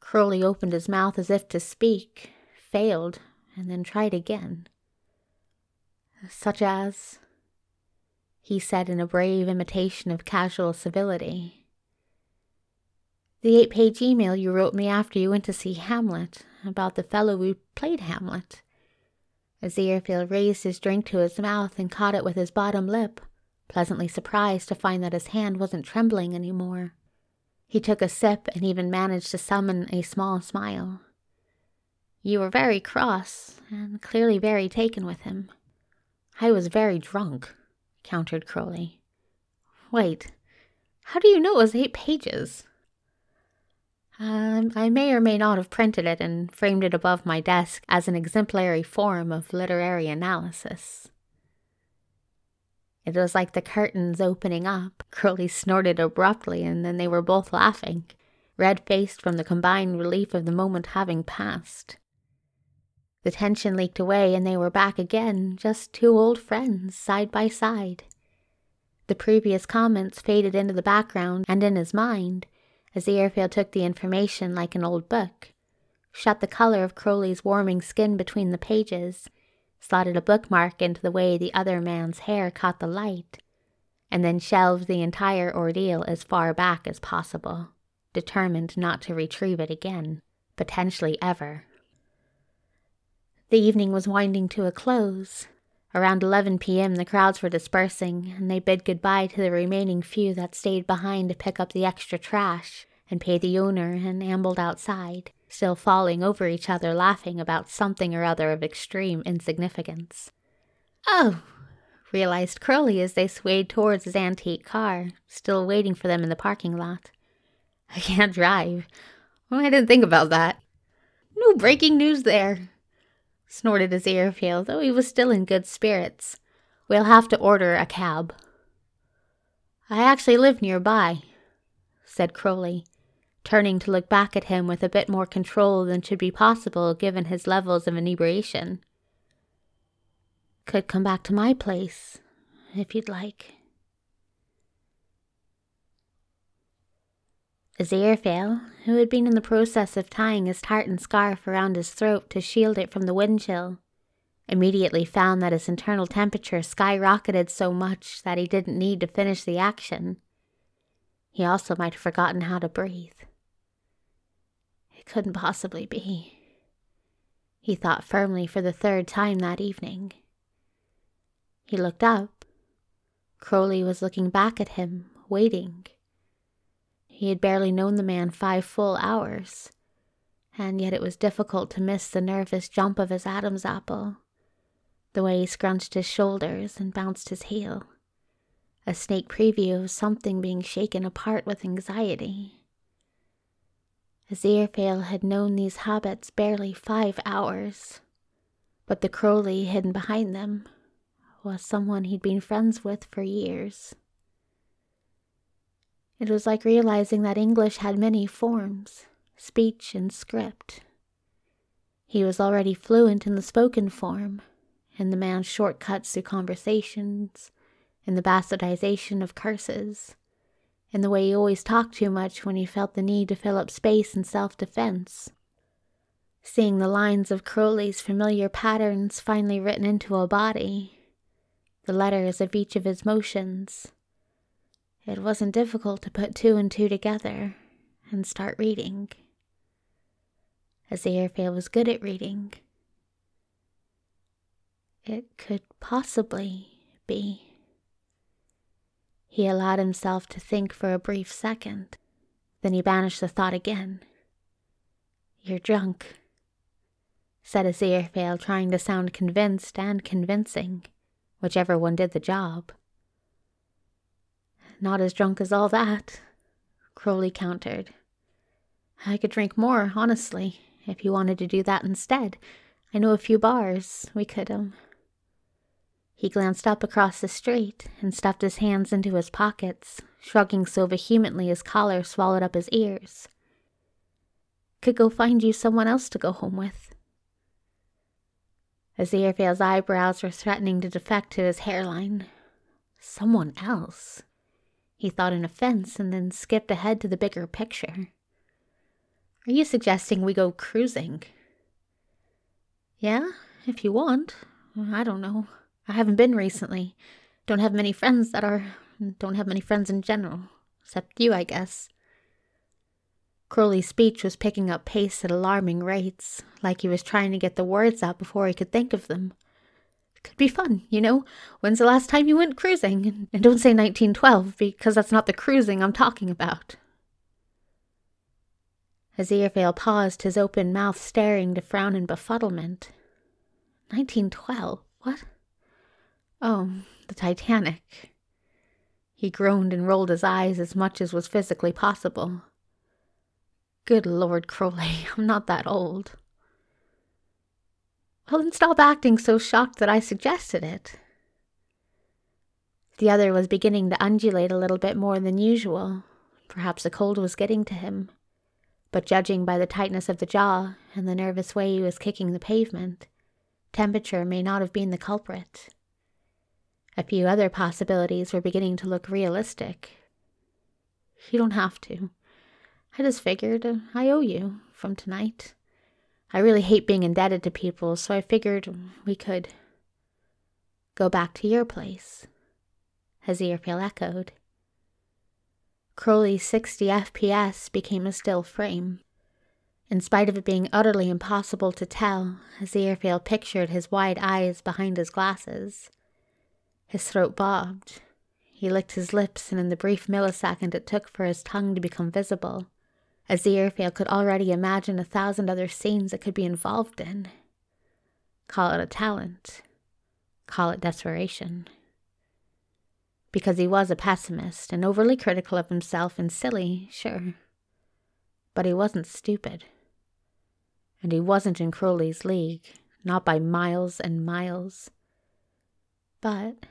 Speaker 1: Crowley opened his mouth as if to speak, failed, and then tried again. Such as, he said in a brave imitation of casual civility. The eight page email you wrote me after you went to see Hamlet about the fellow who played Hamlet. As Aziraphale raised his drink to his mouth and caught it with his bottom lip, pleasantly surprised to find that his hand wasn't trembling any more. He took a sip and even managed to summon a small smile. You were very cross, and clearly very taken with him. I was very drunk, countered Crowley. Wait, how do you know it was eight pages? Um, I may or may not have printed it and framed it above my desk as an exemplary form of literary analysis. It was like the curtains opening up. Crowley snorted abruptly, and then they were both laughing, red faced from the combined relief of the moment having passed. The tension leaked away, and they were back again, just two old friends, side by side. The previous comments faded into the background and in his mind, Aziraphale took the information like an old book, shut the color of Crowley's warming skin between the pages, slotted a bookmark into the way the other man's hair caught the light, and then shelved the entire ordeal as far back as possible, determined not to retrieve it again, potentially ever. The evening was winding to a close. Around 11 p.m., the crowds were dispersing, and they bid goodbye to the remaining few that stayed behind to pick up the extra trash and pay the owner and ambled outside, still falling over each other laughing about something or other of extreme insignificance. Oh, realized Crowley as they swayed towards his antique car, still waiting for them in the parking lot. I can't drive. Well, I didn't think about that. No breaking news there, snorted Aziraphale, though he was still in good spirits. We'll have to order a cab. I actually live nearby, said Crowley, turning to look back at him with a bit more control than should be possible given his levels of inebriation. Could come back to my place, if you'd like. Aziraphale, who had been in the process of tying his tartan scarf around his throat to shield it from the wind chill, immediately found that his internal temperature skyrocketed so much that he didn't need to finish the action. He also might have forgotten how to breathe. It couldn't possibly be. He thought firmly for the third time that evening. He looked up. Crowley was looking back at him, waiting. He had barely known the man five full hours, and yet it was difficult to miss the nervous jump of his Adam's apple, the way he scrunched his shoulders and bounced his heel, a snake preview of something being shaken apart with anxiety. Aziraphale had known these hobbits barely five hours, but the Crowley hidden behind them was someone he'd been friends with for years. It was like realizing that English had many forms speech and script. He was already fluent in the spoken form, in the man's shortcuts through conversations, in the bastardization of curses, in the way he always talked too much when he felt the need to fill up space in self defense. Seeing the lines of Crowley's familiar patterns finally written into a body, the letters of each of his motions. It wasn't difficult to put two and two together and start reading. As Aziraphale was good at reading. It could possibly be. He allowed himself to think for a brief second. Then he banished the thought again. You're drunk, said Aziraphale, trying to sound convinced and convincing whichever one did the job. Not as drunk as all that, Crowley countered. I could drink more, honestly, if you wanted to do that instead. I know a few bars. We could, um. He glanced up across the street and stuffed his hands into his pockets, shrugging so vehemently his collar swallowed up his ears. Could go find you someone else to go home with. Aziraphale's eyebrows were threatening to defect to his hairline. Someone else? He thought in offense and then skipped ahead to the bigger picture. Are you suggesting we go cruising? Yeah, if you want. I don't know. I haven't been recently. Don't have many friends that are. Don't have many friends in general. Except you, I guess. Crowley's speech was picking up pace at alarming rates, like he was trying to get the words out before he could think of them. Could be fun, you know? When's the last time you went cruising? And don't say 1912, because that's not the cruising I'm talking about. Aziraphale paused, his open mouth staring to frown in befuddlement. 1912? What? Oh, the Titanic. He groaned and rolled his eyes as much as was physically possible. Good Lord, Crowley, I'm not that old. Then stop acting so shocked that I suggested it. The other was beginning to undulate a little bit more than usual. Perhaps the cold was getting to him. But judging by the tightness of the jaw and the nervous way he was kicking the pavement, temperature may not have been the culprit. A few other possibilities were beginning to look realistic. You don't have to. I just figured uh, I owe you from tonight. I really hate being indebted to people, so I figured we could go back to your place. Aziraphale echoed. Crowley's 60 FPS became a still frame. In spite of it being utterly impossible to tell, Aziraphale pictured his wide eyes behind his glasses. His throat bobbed. He licked his lips, and in the brief millisecond it took for his tongue to become visible, Aziraphale could already imagine a thousand other scenes it could be involved in. Call it a talent, call it desperation. Because he was a pessimist and overly critical of himself and silly, sure. But he wasn't stupid. And he wasn't in Crowley's league, not by miles and miles. But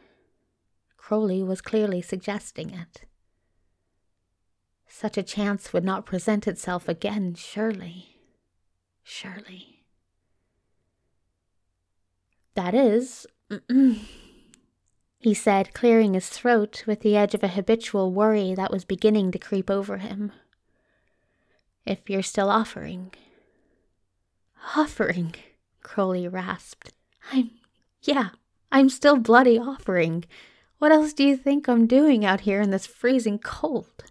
Speaker 1: Crowley was clearly suggesting it. Such a chance would not present itself again, surely. Surely. That is, he said, clearing his throat with the edge of a habitual worry that was beginning to creep over him. If you're still offering. Offering, Crowley rasped. I'm, yeah, I'm still bloody offering. What else do you think I'm doing out here in this freezing cold?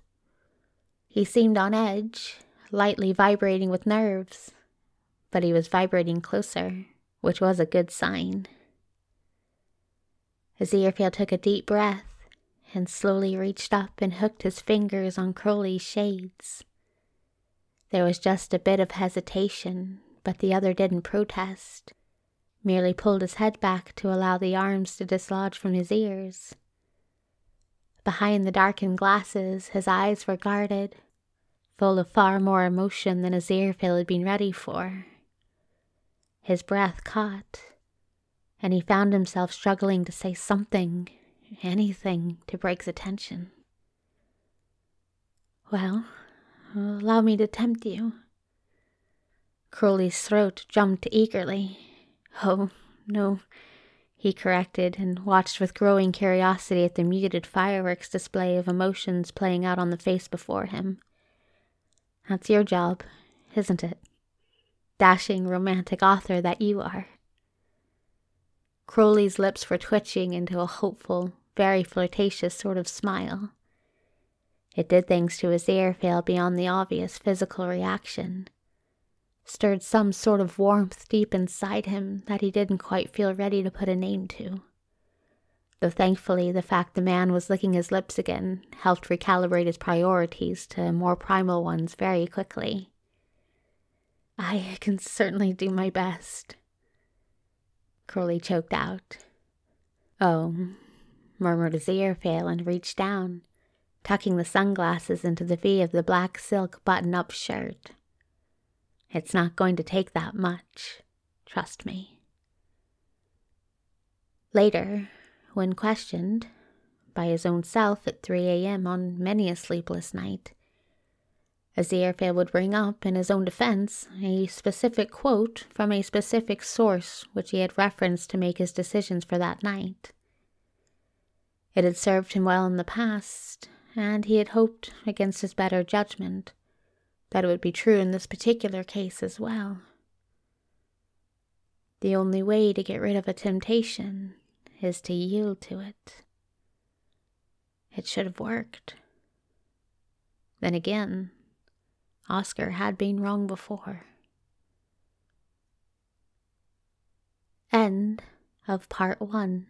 Speaker 1: He seemed on edge, lightly vibrating with nerves, but he was vibrating closer, which was a good sign. Aziraphale took a deep breath and slowly reached up and hooked his fingers on Crowley's shades. There was just a bit of hesitation, but the other didn't protest, merely pulled his head back to allow the arms to dislodge from his ears. Behind the darkened glasses, his eyes were guarded, full of far more emotion than Aziraphale had been ready for. His breath caught, and he found himself struggling to say something, anything, to break his attention. Well, allow me to tempt you. Crowley's throat jumped eagerly. Oh, no, he corrected and watched with growing curiosity at the muted fireworks display of emotions playing out on the face before him. That's your job, isn't it? Dashing romantic author that you are. Crowley's lips were twitching into a hopeful, very flirtatious sort of smile. It did things to Aziraphale beyond the obvious physical reaction stirred some sort of warmth deep inside him that he didn't quite feel ready to put a name to. Though thankfully, the fact the man was licking his lips again helped recalibrate his priorities to more primal ones very quickly. I can certainly do my best. Crowley choked out. Oh, murmured Aziraphale and reached down, tucking the sunglasses into the V of the black silk button up shirt. It's not going to take that much. Trust me. Later, when questioned by his own self at 3 a.m. on many a sleepless night, As the Aziraphale would bring up, in his own defense, a specific quote from a specific source which he had referenced to make his decisions for that night. It had served him well in the past, and he had hoped against his better judgment that it would be true in this particular case as well. The only way to get rid of a temptation is to yield to it. It should have worked. Then again, Oscar had been wrong before. End of part one.